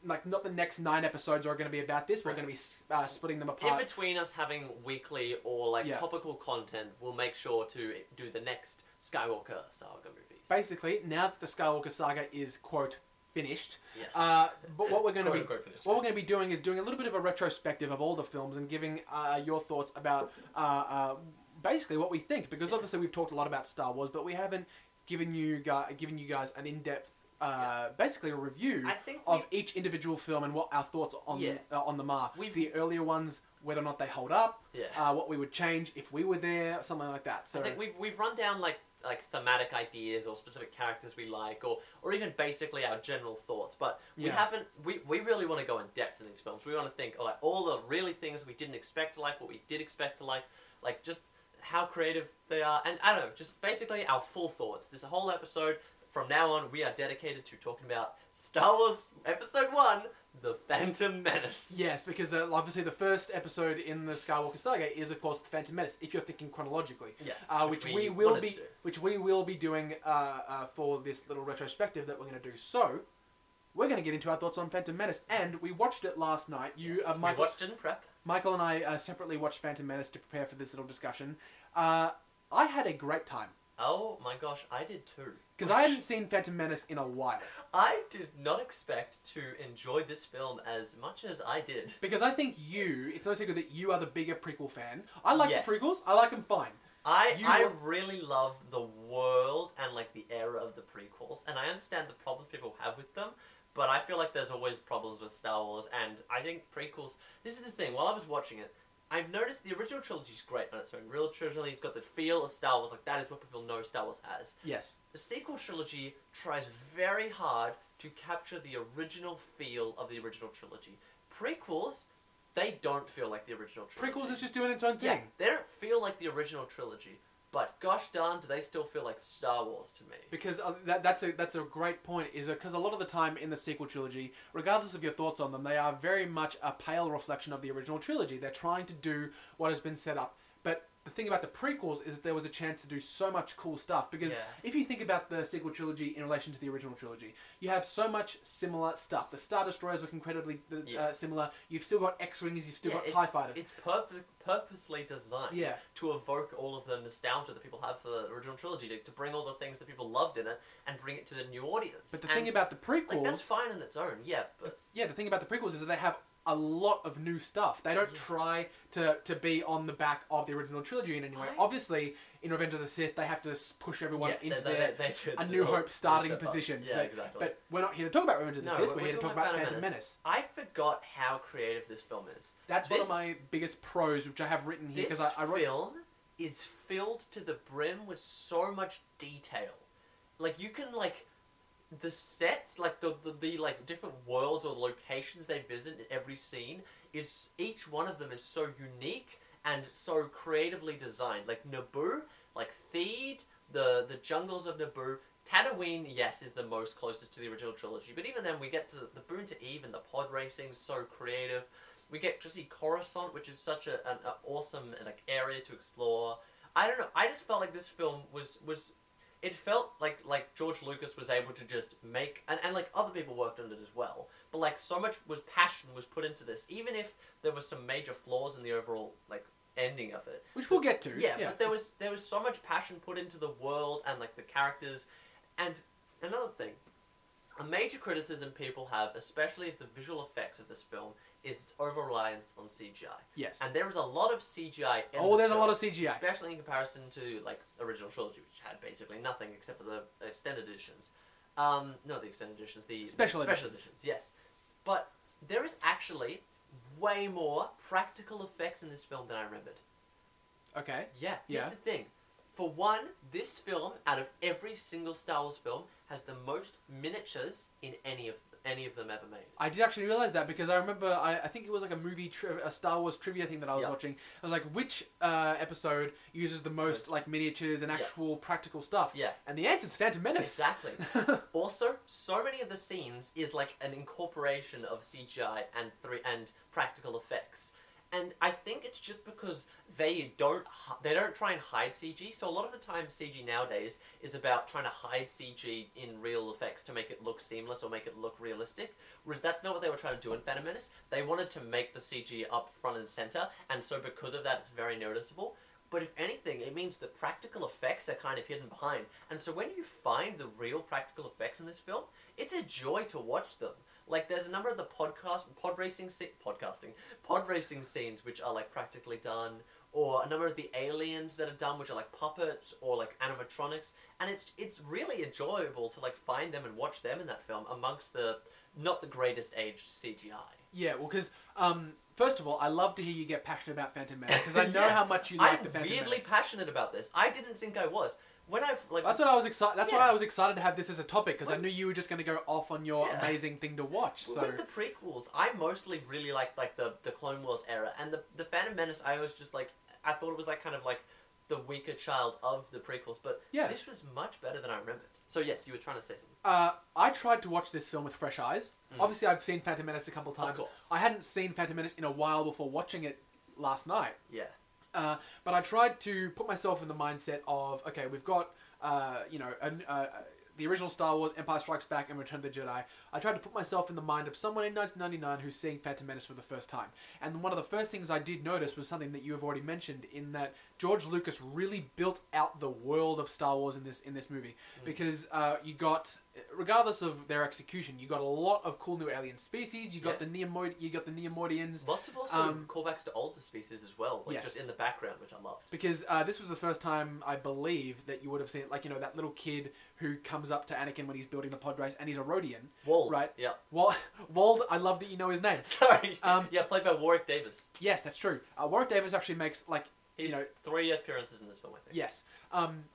like not the next nine episodes are going to be about this. We're going to be uh, splitting them apart. in between us having weekly or like Yeah. topical content, we'll make sure to do the next Skywalker saga movies. Basically, now that the Skywalker saga is quote finished, yes. uh, but what we're going to be unquote finished. What we're going to be doing is doing a little bit of a retrospective of all the films and giving uh, your thoughts about uh, uh, basically what we think. Because obviously we've talked a lot about Star Wars, but we haven't given you guys given you guys an in depth. Uh, basically, a review of each individual film and what our thoughts on Yeah. uh, on them are. We've- the earlier ones, whether or not they hold up, Yeah. uh, what we would change if we were there, something like that. So I think we've we've run down like like thematic ideas or specific characters we like or or even basically our general thoughts but we Yeah. haven't we, we really want to go in depth in these films. We want to think like all the really things we didn't expect to like what we did expect to like like just how creative they are. And i don't know just basically our full thoughts. This whole episode from now on we are dedicated to talking about star wars episode 1 the phantom menace Yes, because uh, obviously the first episode in the Skywalker saga is, of course, the Phantom Menace. If you're thinking chronologically, yes uh, which, we, will be, which we will be doing uh, uh, for this little retrospective that we're going to do. So, we're going to get into our thoughts on Phantom Menace, and we watched it last night. You, Yes, uh, we Michael, watched it in prep Michael, and I uh, separately watched Phantom Menace to prepare for this little discussion. Uh, I had a great time oh my gosh i did too because I hadn't <laughs> seen Phantom Menace in a while. I did not expect to enjoy this film as much as I did. Because I think you, it's no secret that you are the bigger prequel fan. I like Yes. the prequels. I like them fine. I You I were- really love the world and like the era of the prequels, and I understand the problems people have with them. But I feel like there's always problems with Star Wars, and I think prequels. This is the thing. While I was watching it, I've noticed the original trilogy is great on its own. Real trilogy, it's got the feel of Star Wars. Like that is what people know Star Wars as. Yes. The sequel trilogy tries very hard to capture the original feel of the original trilogy. Prequels, they don't feel like the original trilogy. Prequels is just doing its own yeah, thing. they don't feel like the original trilogy, but gosh darn, do they still feel like Star Wars to me? Because uh, that, that's a that's a great point. Is because a lot of the time in the sequel trilogy, regardless of your thoughts on them, they are very much a pale reflection of the original trilogy. They're trying to do what has been set up. The thing about the prequels is that there was a chance to do so much cool stuff. Because Yeah. if you think about the sequel trilogy in relation to the original trilogy, you have so much similar stuff. The Star Destroyers look incredibly uh, Yeah. similar. You've still got X wings. You've still Yeah, got Tie fighters. It's purposely designed Yeah. to evoke all of the nostalgia that people have for the original trilogy, to, to bring all the things that people loved in it and bring it to the new audience. but the And, thing about the prequels, like that's fine in its own, yeah, but yeah, the thing about the prequels is that they have a lot of new stuff. They don't Yeah. try to, to be on the back of the original trilogy in any way. Obviously, in Revenge of the Sith, they have to push everyone yeah, into they, their they, they, a New Hope starting positions. Yeah, but, exactly. but we're not here to talk about Revenge of the No, Sith. we're- We're, here to talk about about Phantom Menace. Menace. I forgot how creative this film is. That's one of my biggest pros, which I have written here This because I, I wrote. film is filled to the brim with so much detail. Like you can like the sets, like the, the, the like different worlds or locations they visit in every scene is each one of them is so unique and so creatively designed. Like Naboo, like Theed, the the jungles of Naboo. Tatooine, yes, is the most closest to the original trilogy, but even then, we get to the Boonta Eve and the pod racing, so creative. We get to see Coruscant, which is such a, an, a awesome like area to explore. I don't know. I just felt like this film was was. It felt like like George Lucas was able to just make and, and like other people worked on it as well. But like so much was passion was put into this, even if there was some major flaws in the overall like ending of it. Which we'll get to. Yeah, but there was there was so much passion put into the world and like the characters, and another thing, a major criticism people have, especially of the visual effects of this film, is its over reliance on CGI. Yes. And there is a lot of CGI. In Oh, there's a lot of CGI. especially in comparison to like original trilogy, which had basically nothing except for the extended editions. Um, no, the extended editions, the Special the special editions. editions. Yes, but there is actually way more practical effects in this film than I remembered. Okay. Yeah, here's Yeah. the thing. For one, this film, out of every single Star Wars film, has the most miniatures in any of them. Any of them ever made. I did actually realize that because I remember I, I think it was like a movie tri- a Star Wars trivia thing that I was Yeah. watching. I was like, which uh, episode uses the most Most- like miniatures and Yeah. actual practical stuff? Yeah. And the answer is Phantom Menace. Exactly. <laughs> also, so many of the scenes is like an incorporation of CGI and three and practical effects. And I think it's just because they don't they don't try and hide CG. So a lot of the time, CG nowadays is about trying to hide CG in real effects to make it look seamless or make it look realistic. Whereas that's not what they were trying to do in Phantom Menace. They wanted to make the CG up front and center, and so because of that, it's very noticeable. But if anything, it means the practical effects are kind of hidden behind. And so when you find the real practical effects in this film, it's a joy to watch them. Like there's a number of the podcast pod racing se- podcasting pod racing scenes which are like practically done, or a number of the aliens that are done which are like puppets or like animatronics, and it's it's really enjoyable to like find them and watch them in that film amongst the not the greatest aged CGI. Yeah, well, because um, first of all, I love to hear you get passionate about Phantom Menace because I <laughs> know Yeah. how much you like I'm the Phantom weirdly Menace. passionate about this. I didn't think I was. When I've like That's what I was excited. That's why I was excited to have this as a topic because I knew you were just going to go off on your Yeah. amazing thing to watch. So With the prequels, I mostly really like like the the Clone Wars era, and the the Phantom Menace. I was just like, I thought it was like kind of like the weaker child of the prequels, but Yeah. this was much better than I remembered. So yes, you were trying to say something. Uh, I tried to watch this film with fresh eyes. Mm. Obviously, I've seen Phantom Menace a couple Of times. course. I hadn't seen Phantom Menace in a while before watching it last night. Yeah. Uh, but I tried to put myself in the mindset of okay, we've got uh, you know the original Star Wars, Empire Strikes Back, and Return of the Jedi. I tried to put myself in the mind of someone in 1999 who's seeing Phantom Menace for the first time. And one of the first things I did notice was something that you have already mentioned in that George Lucas really built out the world of Star Wars in this in this movie because uh, you got regardless of their execution, you got a lot of cool new alien species. You got Yeah. the Neomoid, you got the Neimoidians. Lots of also Um, callbacks to older species as well, like Yes. just in the background, which I loved. Because uh, this was the first time I believe that you would have seen, like you know, that little kid who comes up to Anakin when he's building the pod race, and he's a Rodian. Wald. Right. Yeah. Wald, <laughs> Wald, I love that you know his name. <laughs> Sorry. Um, yeah, played by Warwick Davis. Yes, that's true. Uh, Warwick Davis actually makes like He's you know, three appearances in this film, I think. yes. Um,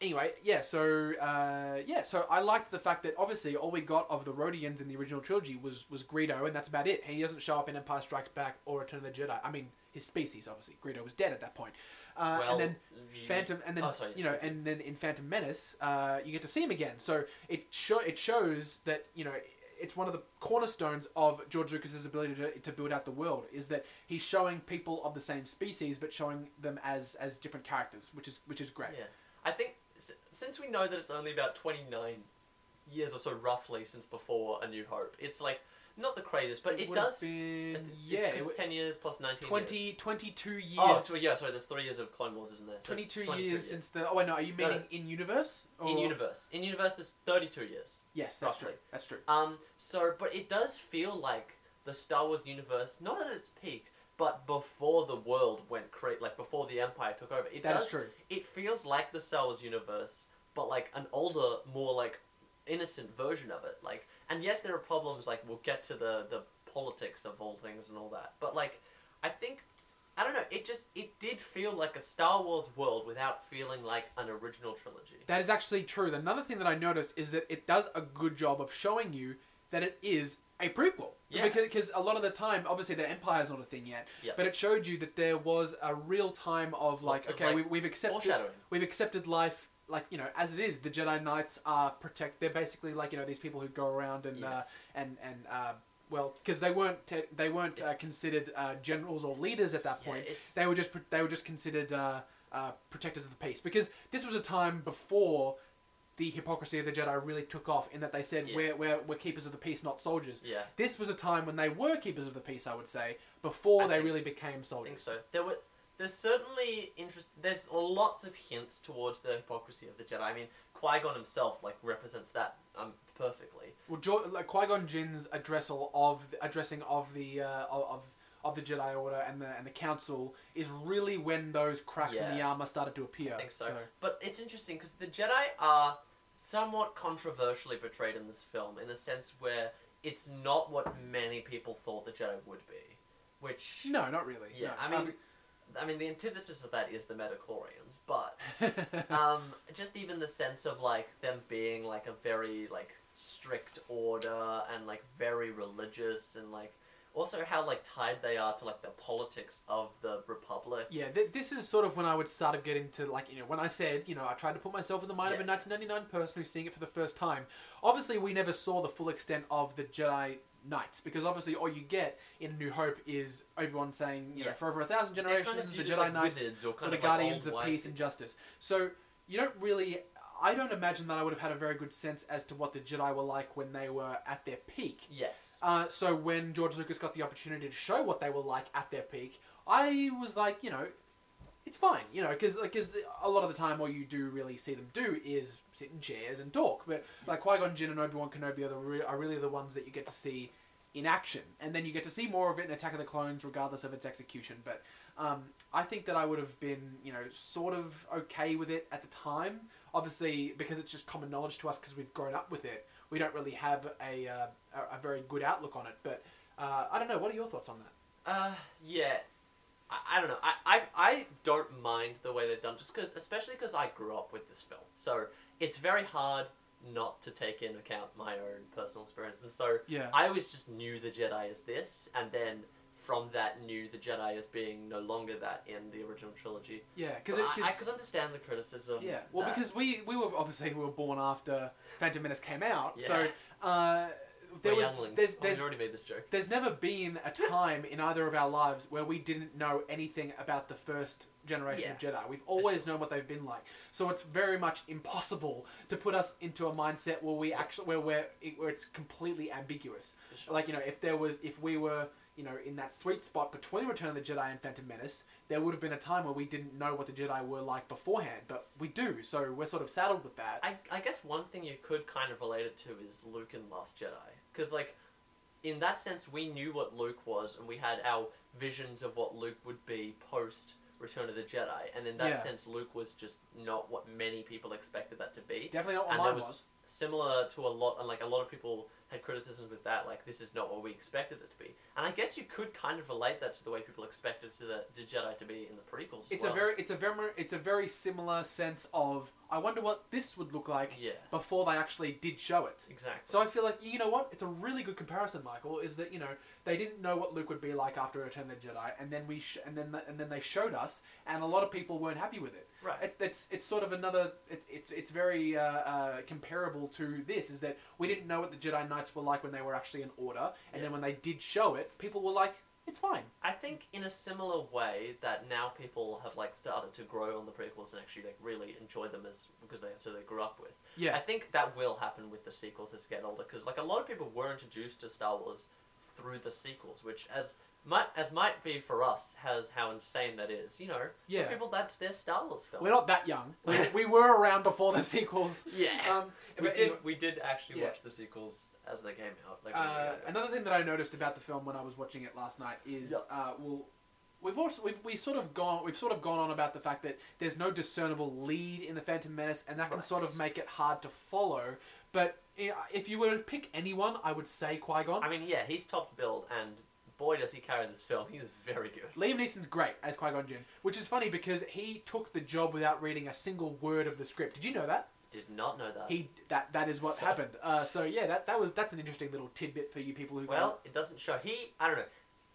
anyway, yeah. So uh, yeah, so I liked the fact that obviously all we got of the Rodians in the original trilogy was was Greedo, and that's about it. He doesn't show up in Empire Strikes Back or Return of the Jedi. I mean, his species obviously. Greedo was dead at that point. Uh, well, and then you- Phantom, and then Oh, sorry, you know, and then in Phantom Menace, uh, you get to see him again. So it show it shows that you know it's one of the cornerstones of George Lucas's ability to, to build out the world is that he's showing people of the same species, but showing them as as different characters, which is which is great. Yeah, I think since we know that it's only about twenty nine years or so roughly since before A New Hope, it's like not the craziest, but it, have does. been It's, yeah, it's, it ten years plus nineteen. 20, years. 22 years. Oh, so yeah, sorry. There's three years of Clone Wars, isn't there? So 22 22 years since the. Oh, wait, no. Are you No, no. meaning in universe? in universe. In universe, there's thirty-two years. Yes, that's roughly. true. That's true. Um, so, but it does feel like the Star Wars universe, not at its peak, but before the world went cra like before the Empire took over. It That is does. true. It feels like the Star Wars universe, but like an older, more like innocent version of it. Like, and yes, there are problems. Like, we'll get to the the politics of all things and all that. But like, I think. I don't know. It just it did feel like a Star Wars world without feeling like an original trilogy. That is actually true. Another thing that I noticed is that it does a good job of showing you that it is a prequel. Yeah. Because, because a lot of the time, obviously, the Empire's not a thing yet. Yeah. But it showed you that there was a real time of like, Lots of, okay, like, we, we've accepted, we've accepted life. Like you know, as it is, the Jedi Knights are protect. They're basically like you know these people who go around and uh, and and uh, well, because they weren't te- they weren't uh, considered uh, generals or leaders at that Yeah, point. it's- They were just they were just considered uh, uh, protectors of the peace because this was a time before the hypocrisy of the Jedi really took off in that they said Yeah. we're, we're we're keepers of the peace, not soldiers. Yeah. This was a time when they were keepers of the peace, I would say, before I they really became I think soldiers. so. There were there's certainly interest. There's lots of hints towards the hypocrisy of the Jedi. I mean, Qui Gon himself like represents that um perfectly. Well, jo- like Qui Gon Jinn's addressal of addressing of the uh, of of the Jedi Order and the and the Council is really when those cracks in the armor started to appear. I think so. But it's interesting because the Jedi are somewhat controversially portrayed in this film in the sense where it's not what many people thought the Jedi would be, which No, not really. yeah, no. I mean. I mean, the antithesis of that is the midi-chlorians, but <laughs> um, just even the sense of like them being like a very like strict order and like very religious and like also how like tied they are to like the politics of the republic. Yeah, th- this is sort of when I would start to get into like you know when I said you know I tried to put myself in the mind of a 1999 person who's seeing it for the first time. Obviously, we never saw the full extent of the Jedi Knights because obviously all you get in A New Hope is Obi Wan saying you know Yeah. for over a thousand generations kind of the Jedi like, Knights or the like, guardians of peace and justice. So you don't really. I don't imagine that I would have had a very good sense as to what the Jedi were like when they were at their peak. Yes. Uh, so when George Lucas got the opportunity to show what they were like at their peak, I was like, you know, it's fine, you know, because like, a lot of the time all you do really see them do is sit in chairs and talk. But like Qui Gon Jinn and Obi Wan Kenobi are, the re- are really the ones that you get to see in action, and then you get to see more of it in Attack of the Clones, regardless of its execution. But um, I think that I would have been, you know, sort of okay with it at the time. Obviously, because it's just common knowledge to us because we've grown up with it, we don't really have a uh, a, a very good outlook on it. But uh, I don't know. What are your thoughts on that? Uh, yeah. I, I don't know. I, I, I don't mind the way they've done, just because, especially because I grew up with this film. So it's very hard not to take into account my own personal experience. And so Yeah. I always just knew the Jedi as this, and then from that knew the Jedi as being no longer that in the original trilogy. Yeah, Because I, I could understand the criticism. Yeah, well, that- because we we were obviously we were born after Phantom Menace came out, so uh, there we're was younglings. there's Oh, there's we've already made this joke. there's never been a time in either of our lives where we didn't know anything about the first generation of Jedi. We've always known what they've been like, so it's very much impossible to put us into a mindset where we actually where we're where it's completely ambiguous. For sure. Like you know, if there was if we were you know in that sweet spot between Return of the Jedi and Phantom Menace, there would have been a time where we didn't know what the Jedi were like beforehand, but we do. So we're sort of saddled with that. I, I guess one thing you could kind of relate it to is Luke and Last Jedi. Because, like, in that sense, we knew what Luke was, and we had our visions of what Luke would be post Return of the Jedi. And in that Yeah. sense, Luke was just not what many people expected that to be. Definitely not what and mine was. was, similar to a lot, and like a lot of people had criticisms with that. Like, this is not what we expected it to be. And I guess you could kind of relate that to the way people expected to the, the Jedi to be in the prequels. It's well. a very, it's a very, it's a very similar sense of I wonder what this would look like yeah, before they actually did show it. exactly. So I feel like you know what? It's a really good comparison, Michael. Is that you know they didn't know what Luke would be like after Return of the Jedi, and then we sh- and then and then they showed us, and a lot of people weren't happy with it. right. It, it's it's sort of another. It, it's it's very uh, uh, comparable to this. Is that we didn't know what the Jedi Knights were like when they were actually in Order, and Yeah. then when they did show it, people were like, "It's fine." I think in a similar way that now people have like started to grow on the prequels and actually like really enjoy them as because they so they grew up with. Yeah. I think that will happen with the sequels as they get older because like a lot of people were introduced to Star Wars through the sequels, which as might as might be for us has how insane that is. You know, for Yeah. people that's their Star Wars film. We're not that young. <laughs> We, we were around before the sequels. yeah. Um, we did. anyway, We did actually Yeah. watch the sequels as they came out. Like Uh, another thing that I noticed about the film when I was watching it last night is, Yeah. uh, well, we've also we've, we sort of gone we've sort of gone on about the fact that there's no discernible lead in the Phantom Menace, and that can Right. sort of make it hard to follow. But if you were to pick anyone, I would say Qui Gon. I mean, yeah, he's top billed, and boy does he carry this film. He's very good. Liam Neeson's great as Qui Gon Jinn, which is funny because he took the job without reading a single word of the script. Did you know that? Did not know that. He that that is what So- happened. Uh, so yeah, that that was that's an interesting little tidbit for you people who go, Well, it doesn't show. He, I don't know.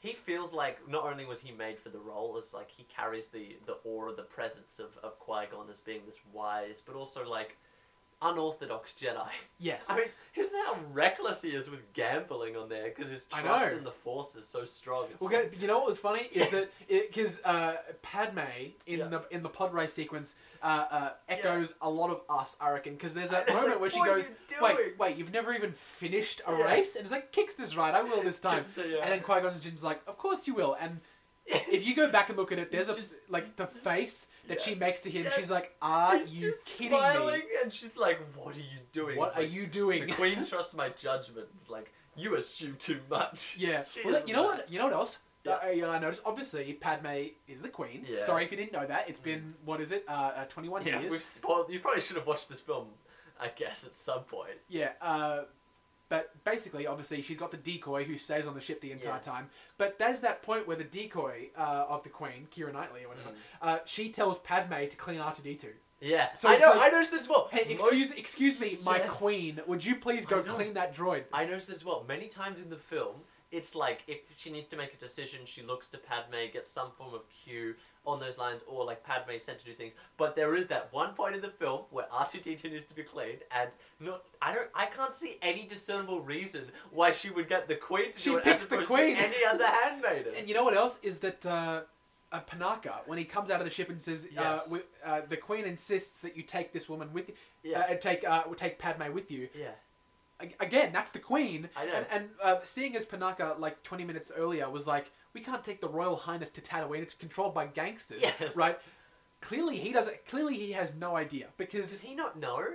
He feels like not only was he made for the role, as like he carries the the aura, the presence of of Qui Gon as being this wise, but also like unorthodox Jedi. yes. <laughs> I mean, here's how reckless he is with gambling on there because his I trust know. in the Force is so strong. It's Well, like- you know what was funny is that because uh, Padme in Yeah. the in the pod race sequence uh, uh, echoes a lot of us, I reckon, because there's that <laughs> And it's moment like, where she "What are goes, you "Wait, wait, you've never even finished a Yeah. race," and it's like, "Kitster's right, I will this <laughs> time." Kickster, yeah. And then Qui Gon Jinn's like, "Of course you will." And if you go back and look at it, there's He's a just- like the face that she makes to him. yes. She's like, "Are He's you kidding smiling, me? and she's like, "What are you doing?" What It's are like, you doing?" The Queen trusts my judgment. It's like you assume too much. <laughs> Yeah. Well, you know mad. what? You know what else? Yeah. Uh, yeah, I noticed. Obviously, Padme is the queen. Yeah. Sorry if you didn't know that. It's been what is it? Uh, uh twenty-one Yeah, years. we've spoiled. You probably should have watched this film, I guess, at some point. Yeah, uh, but basically, obviously, she's got the decoy who stays on the ship the entire Yes. time. But there's that point where the decoy uh, of the Queen, Kira Knightley or whatever, Mm. uh, she tells Padme to clean R2D2. Yeah, So- I know. so- I noticed this as well. Hey, excuse, excuse me, my Yes. queen. Would you please go clean that droid? I noticed this as well. Many times in the film, it's like if she needs to make a decision, she looks to Padme, gets some form of cue on those lines, or like Padme's sent to do things. But there is that one point in the film where R2D2 needs to be cleaned, and not I don't I can't see any discernible reason why she would get the Queen to She do it picks as the Queen. to any other handmaiden. <laughs> And you know what else is that uh, uh, Panaka, when he comes out of the ship and says, uh, Yes. we, uh, "The Queen insists that you take this woman with you, Yeah. uh, take uh, take Padme with you." yeah, Ag- Again, that's the Queen. I know. And, and uh, seeing as Panaka like twenty minutes earlier was like, "We can't take the Royal Highness to Tatooine. It's controlled by gangsters." Yes. Right. Clearly, he doesn't. Clearly, he has no idea because does he not know?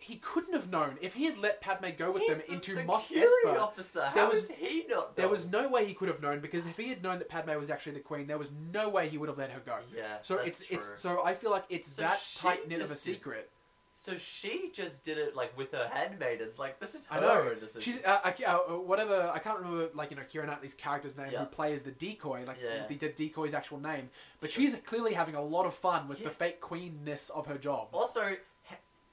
he couldn't have known if he had let Padme go with He's them the into Mos Espa. officer. There was- he not? There was no way he could have known because if he had known that Padme was actually the queen, there was no way he would have let her go. Yeah, So that's it's true. it's so I feel like it's So that tight knit of a secret. So she just did it like with her handmaidens. Like this is her I know. decision. She's uh, I, uh, whatever I can't remember like you know Kira Knightley's character's name Yeah. who plays the decoy like Yeah. the, the decoy's actual name, but Sure. she's clearly having a lot of fun with Yeah. the fake queenness of her job. Also,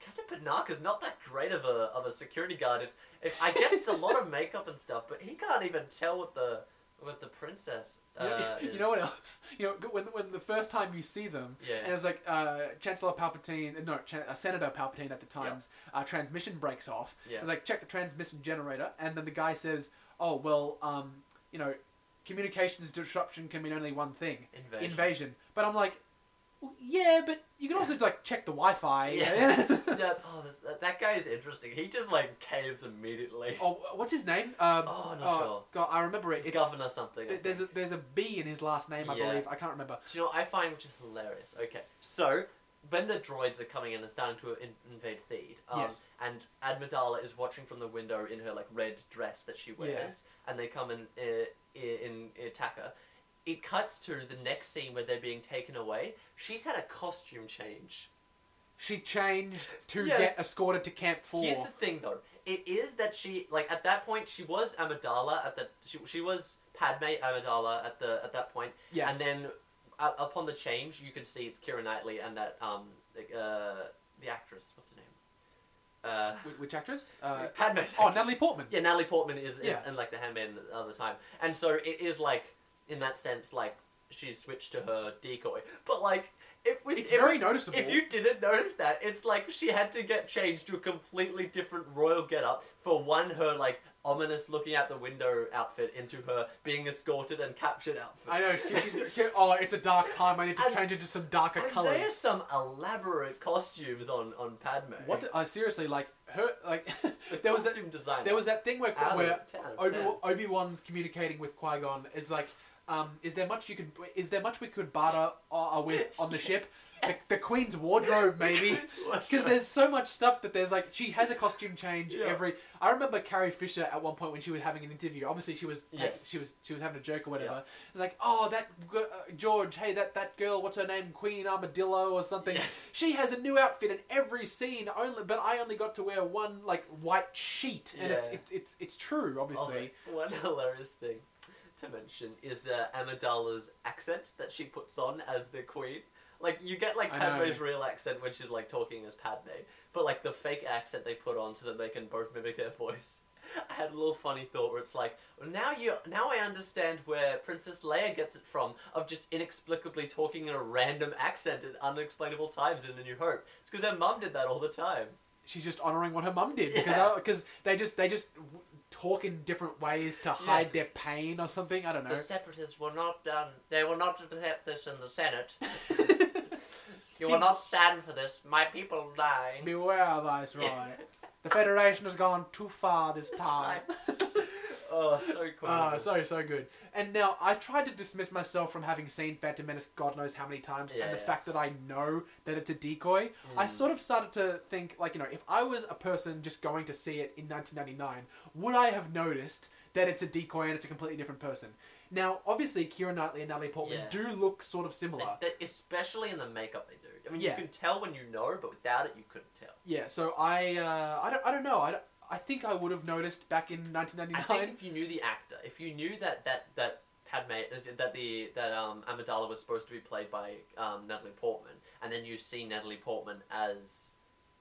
Captain Panaka's not that great of a of a security guard. If if I guess it's a lot of <laughs> makeup and stuff, but he can't even tell what the what the princess. Uh, <laughs> You know, <laughs> you know what else? You know when when the first time you see them, Yeah. and it's like uh, Chancellor Palpatine, no, Chan- uh, Senator Palpatine at the time's uh, transmission breaks off. Yeah. It's like check the transmission generator, and then the guy says, "Oh well, um, you know, communications disruption can mean only one thing: Invasion. invasion." But I'm like, well, yeah, but you can also like check the Wi-Fi. Yeah. <laughs> yeah. Oh, this, that, that guy is interesting. He just like caves immediately. oh, what's his name? Um, Oh, not sure. God, I remember it. It's It's, governor something. Th- there's a there's a B in his last name, I Yeah. believe. I can't remember. Do you know what I find which is hilarious? Okay, so when the droids are coming in and starting to in- invade Theed, um, Yes. and Amidala is watching from the window in her like red dress that she wears, and they come and uh, i- in attack her. It cuts to the next scene where they're being taken away. She's had a costume change. She changed to Yes. get escorted to Camp Four. Here's the thing, though. It is that she like at that point she was Amidala at the she, she was Padme Amidala at the at that point, yes. and then uh, upon the change, you can see it's Kira Knightley and that um the, uh the actress. What's her name? Uh, Which actress? Uh, Padme's oh. Natalie Portman. Yeah, Natalie Portman is, is Yeah. and like the Handmaid handmaiden the other time, and so it is like in that sense like she's switched to her decoy, but like if we It's if, very noticeable. if you didn't notice that, it's like she had to get changed to a completely different royal getup for one her like ominous looking out the window outfit into her being escorted and captured outfit. I know. She, she's. She, oh, it's a dark time. I need to And- change into some darker And colors. there's some elaborate costumes on on Padme. What? the- uh, seriously, like her, like <laughs> The there was that, design. there was that thing where out where of 10 out of 10. Obi Obi Wan's communicating with Qui Gon is like. Um, is there much you could? Is there much we could barter uh, with <laughs> on the ship? Yes. The, the Queen's wardrobe, maybe. Because there's so much stuff that there's like she has a costume change Yeah. every. I remember Carrie Fisher at one point when she was having an interview. Obviously, she was Yes. she was she was having a joke or whatever. Yeah. It's like, oh, that g- uh, George, hey, that that girl, what's her name, Queen Armadillo or something. Yes. She has a new outfit in every scene. Only, but I only got to wear one like white sheet, and it's, it's it's it's true, obviously. Oh, one hilarious thing to mention is uh, Amidala's accent that she puts on as the queen. Like you get like I know. Padme's real accent when she's like talking as Padme, but like the fake accent they put on so that they can both mimic their voice. <laughs> I had a little funny thought where it's like, well, now you now I understand where Princess Leia gets it from of just inexplicably talking in a random accent at unexplainable times in A New Hope. It's because her mum did that all the time. She's just honoring what her mum did because Yeah. because they just they just talk in different ways to hide Yes, their pain or something. I don't know. The separatists will not um, they will not accept this in the Senate. <laughs> You will not stand for this. My people die. Beware, Viceroy. the Federation has gone too far this <laughs> This time. <laughs> oh, so cool. Ah, so so good. And now I tried to dismiss myself from having seen Phantom Menace God knows how many times, and the fact that I know that it's a decoy. I Mm. sort of started to think, like you know, if I was a person just going to see it in 1999, would I have noticed that it's a decoy and it's a completely different person? Now, obviously, Kira Knightley and Natalie Portman Yeah. do look sort of similar. They- they- especially in the makeup they do. I mean, Yeah. you can tell when you know, but without it, you couldn't tell. Yeah, so I, uh, I don't, I don't know. I, don't- I think I would have noticed back in I 1999. think if you knew the actor, if you knew that that that Padme that the that um Amidala was supposed to be played by um Natalie Portman, and then you see Natalie Portman as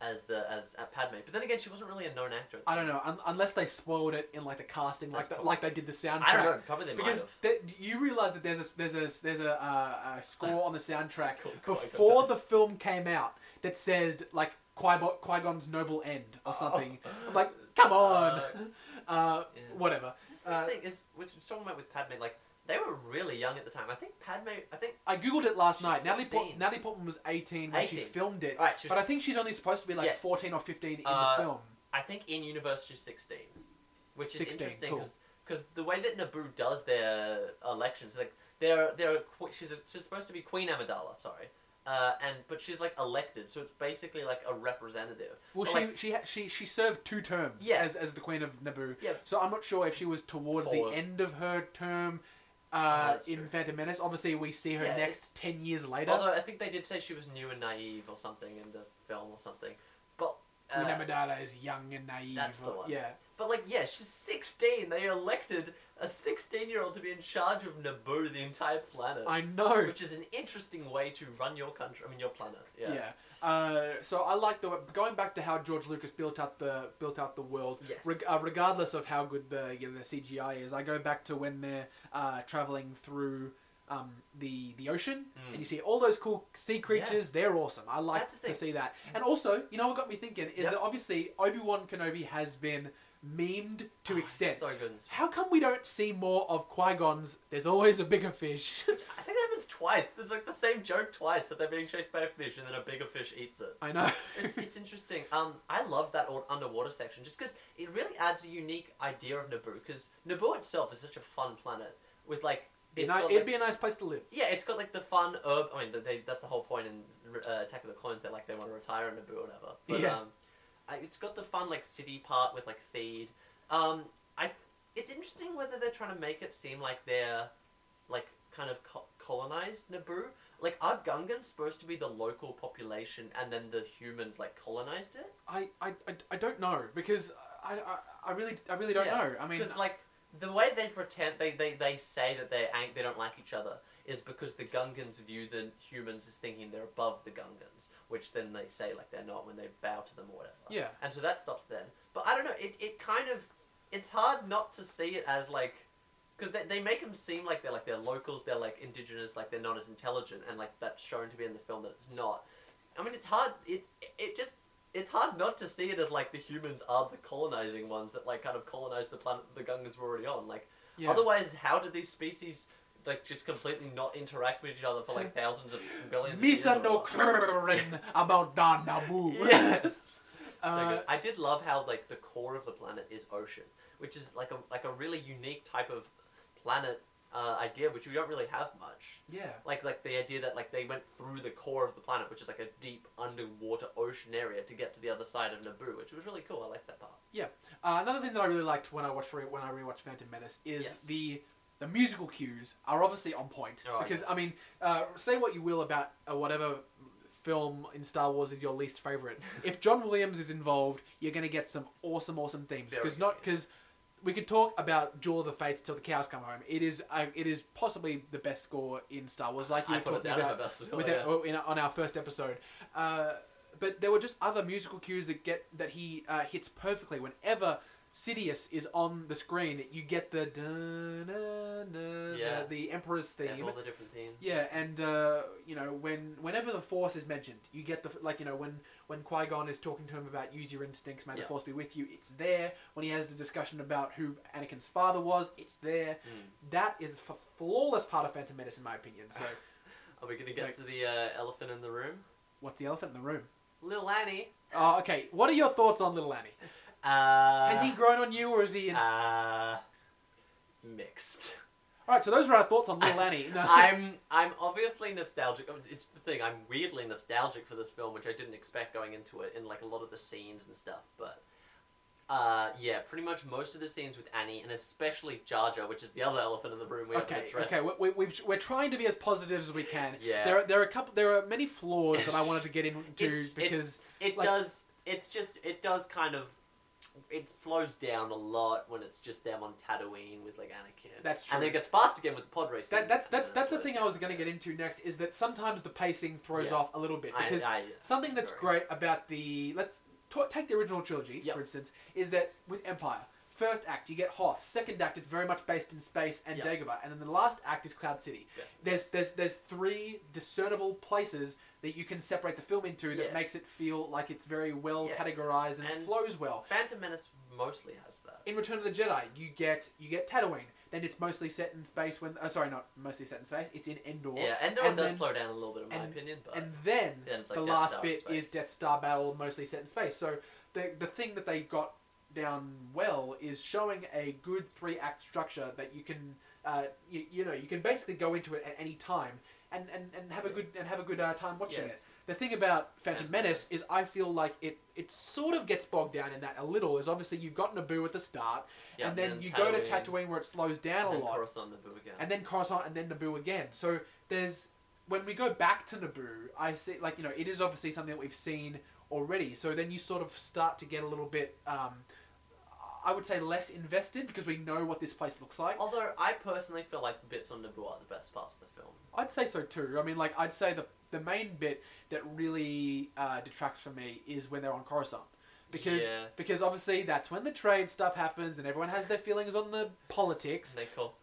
as the as uh, Padme. But then again, she wasn't really a known actor. At the I don't know un- unless they spoiled it in like the casting, like That's the, probably- like they did the soundtrack. I don't know. Probably they Because might have. th- you realize that there's a there's a there's a, uh, a score on the soundtrack <laughs> Cool, cool, I got before that. the film came out that said like Qui Gon's noble end or something. <laughs> I'm like, come on, <laughs> uh, Yeah. whatever. This Uh, thing is, which was talking about with Padme, like they were really young at the time. I think Padme. I think. I googled it last night. Natalie, Port- Natalie Portman was 18 when she filmed it, Right, was- but I think she's only supposed to be like Yes. 14 or 15 in Uh, the film. I think in universe she's sixteen, which is 16, interesting cool. because the way that Naboo does their elections, like they're they're she's a, she's supposed to be Queen Amidala, sorry, uh, and but she's like elected, so it's basically like a representative. Well, But, she like, she ha- she she served two terms Yeah. as as the Queen of Naboo. Yeah. So I'm not sure if she was towards the end of her term uh, that's in true. Phantom Menace. Obviously, we see her Yeah, next ten years later. although I think they did say she was new and naive or something in the film or something, but. Uh, is young and naive. That's the one. Yeah. But like, yeah, she's sixteen. They elected a sixteen-year-old to be in charge of Naboo, the entire planet, I know. which is an interesting way to run your country. I mean, your planet. Yeah. Yeah. Uh, so I like the going back to how George Lucas built out the built out the world. Yes. Reg- uh, regardless of how good the you know, the CGI is, I go back to when they're uh, traveling through um, the the ocean, Mm. and you see all those cool sea creatures. They're awesome. I like to see that. And also, you know what got me thinking is Yep. that obviously Obi Wan Kenobi has been memed to Oh, extent. So good. How come we don't see more of Qui Gon's? There's always a bigger fish. <laughs> I think that happens twice. There's like the same joke twice that they're being chased by a fish and then a bigger fish eats it. I know. It's, it's <laughs> interesting. Um, I love that o- underwater section just because it really adds a unique idea of Naboo. Because Naboo itself is such a fun planet with like Be it's ni- got, it'd be a nice place to live. Yeah, it's got like the fun herb. I mean, they, that's the whole point in uh, Attack of the Clones. They're like they want to retire in Naboo or whatever. But Yeah. um, it's got the fun like city part with like Theed. Um, I it's interesting whether they're trying to make it seem like they're like kind of co- colonized Naboo. Like, are Gungans supposed to be the local population, and then the humans like colonized it? I, I, I, I don't know because I, I, I really I really don't Yeah, know. I mean, because like the way they pretend they, they, they say that they they don't like each other is because the Gungans view the humans as thinking they're above the Gungans, which then they say like they're not when they bow to them or whatever. yeah, And so that stops them. But I don't know. It, it kind of it's hard not to see it as like because they, they make them seem like they're like they're locals, they're like indigenous, like they're not as intelligent, and like that's shown to be in the film that it's not. I mean, it's hard. It it just it's hard not to see it as like the humans are the colonizing ones that like kind of colonized the planet the Gungans were already on. Like yeah. otherwise, how did these species? Like just completely not interact with each other for like thousands of billions. of years Misa no whatever. About Dan Naboo. <laughs> Yes. <laughs> so Uh, good. I did love how like the core of the planet is ocean, which is like a like a really unique type of planet uh, idea, which we don't really have much. Yeah. Like like the idea that like they went through the core of the planet, which is like a deep underwater ocean area, to get to the other side of Naboo, which was really cool. I like that part. Uh, another thing that I really liked when I watched re- when I rewatched Phantom Menace is Yes. the the musical cues are obviously on point Oh, because yes. I mean, uh, say what you will about uh, whatever film in Star Wars is your least favorite. <laughs> if John Williams is involved, you're gonna get some awesome, awesome themes because not because. We could talk about Duel of the Fates till the cows come home. It is uh, it is possibly the best score in Star Wars, like you I were talking about with yeah. it, in, on our first episode. Uh, but there were just other musical cues that get that he uh, hits perfectly. Whenever Sidious is on the screen, you get the Yeah. the, the Emperor's Yeah, theme. all the different themes. Yeah, and uh, you know when whenever the Force is mentioned, you get the like you know when when Qui Gon is talking to him about use your instincts, may the Force be with you. It's there. When he has the discussion about who Anakin's father was, it's there. Mm. That is a flawless part of Phantom Menace, in my opinion. So, <laughs> Are we gonna get Like- to the uh, elephant in the room? what's the elephant in the room? Little Annie. Oh, okay. What are your thoughts on Little Annie? <laughs> Uh, Has he grown on you, or is he? In... Uh, mixed. All right. So those were our thoughts on Little Annie. <laughs> No. I'm I'm obviously nostalgic. It's- It's the thing. I'm weirdly nostalgic for this film, which I didn't expect going into it in like a lot of the scenes and stuff. But uh, yeah, pretty much most of the scenes with Annie, and especially Jar Jar, which is the other elephant in the room we Okay. haven't addressed. Okay. We, we, we've, we're trying to be as positive as we can. <laughs> Yeah. There are there are a couple. There are many flaws that I wanted to get <laughs> into It's- because it like- does. It's just. It does kind of. It slows down a lot when it's just them on Tatooine with like Anakin. That's true. And then it gets fast again with the pod racing. That, that's that's uh, that's the thing I was going to get into next is that sometimes the pacing throws Yeah. off a little bit I- because I- something that's great about the let's ta take the original trilogy Yep. for instance is that with Empire first act you get Hoth second act it's very much based in space and Yep. Dagobah and then the last act is Cloud City Yes. there's there's there's three discernible places that you can separate the film into that Yeah. makes it feel like it's very well Yeah. categorized and, it flows well Phantom Menace mostly has that. in Return of the Jedi, you get you get Tatooine. Then it's mostly set in space. When uh, sorry, not mostly set in space. It's in Endor. Yeah, Endor and does then- slow down a little bit, in my and- opinion, but and then Then like the Death last Star bit is Death Star battle, mostly set in space. So the the thing that they got down well is showing a good three act structure that you can uh, you, you know you can basically go into it at any time and, and, and have a good and have a good uh, time watching Yes. it. The thing about Phantom, Menace, is I feel like it it sort of gets bogged down in that a little. Is obviously you've got Naboo at the start, and then you go to Tatooine where it slows down and a then lot Coruscant Naboo again. and then Coruscant, and then Naboo again. So there's when we go back to Naboo, I see like you know it is obviously something that we've seen already. So then you sort of start to get a little bit, um, I would say, less invested because we know what this place looks like. Although I personally feel like the bits on Naboo are the best parts of the film. I'd say so too. I mean, like I'd say the the main bit that really uh, detracts from me is when they're on Coruscant. Because Yeah. because obviously that's when the trade stuff happens and everyone has their feelings on the politics. They call.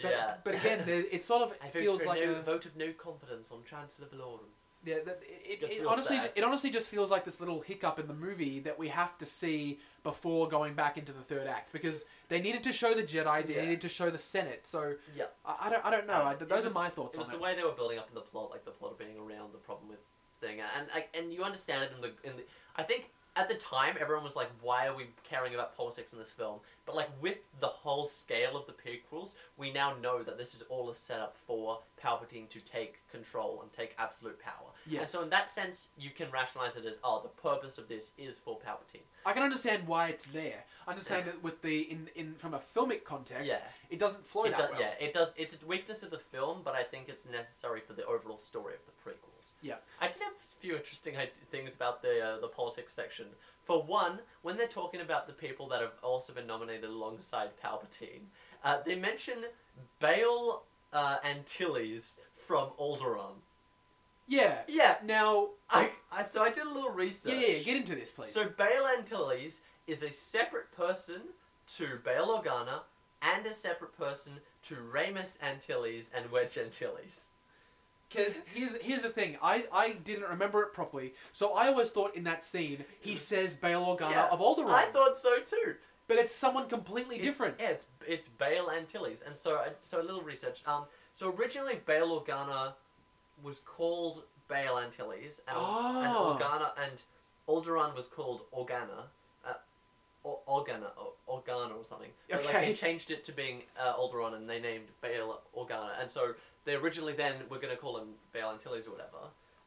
But, yeah. but again, it sort of <laughs> I feels like a vote of no confidence on Chancellor Valorum. Yeah, that, it, Gets it, honestly, sad. it honestly just feels like this little hiccup in the movie that we have to see before going back into the third act because they needed to show the Jedi, they Yeah. needed to show the Senate. So Yeah. I, I don't, I don't know. Um, I, those was- are my thoughts on It was the it. way they were building up in the plot, like the plot of being around the problem with thing, and and you understand it in the in the. I think at the time everyone was like, "Why are we caring about politics in this film?" But like with the whole scale of the prequels, we now know that this is all a setup for Palpatine to take control and take absolute power. And so in that sense, you can rationalize it as, "Oh, the purpose of this is for Palpatine." I can understand why it's there. Just saying that with the in, in from a filmic context, Yeah. it doesn't flow It that does, well. Yeah, it does. It's a weakness of the film, but I think it's necessary for the overall story of the prequels. Yeah. I did have a few interesting things about the uh, the politics section. For one, when they're talking about the people that have also been nominated alongside Palpatine, uh, they mention Bail uh, Antilles from Alderaan. Yeah. Yeah, Now, I, I so I did a little research. yeah, yeah, get into this, please. So Bail Antilles is a separate person to Bail Organa and a separate person to Raymus Antilles and Wedge Antilles. Because here's here's the thing, I, I didn't remember it properly, so I always thought in that scene he says Bail Organa Yeah, of Alderaan, I thought so too. But it's someone completely It's- different. Yeah, it's it's Bail Antilles, and so uh, so a little research. Um, so originally Bail Organa was called Bail Antilles, and, and Oh. Organa and Alderaan was called Organa. Uh, or, Organa, or, Organa or something. But, like, Okay. they changed it to being uh, Alderaan, and they named Bail Organa, and so they originally then were going to call him Bail Antilles or whatever.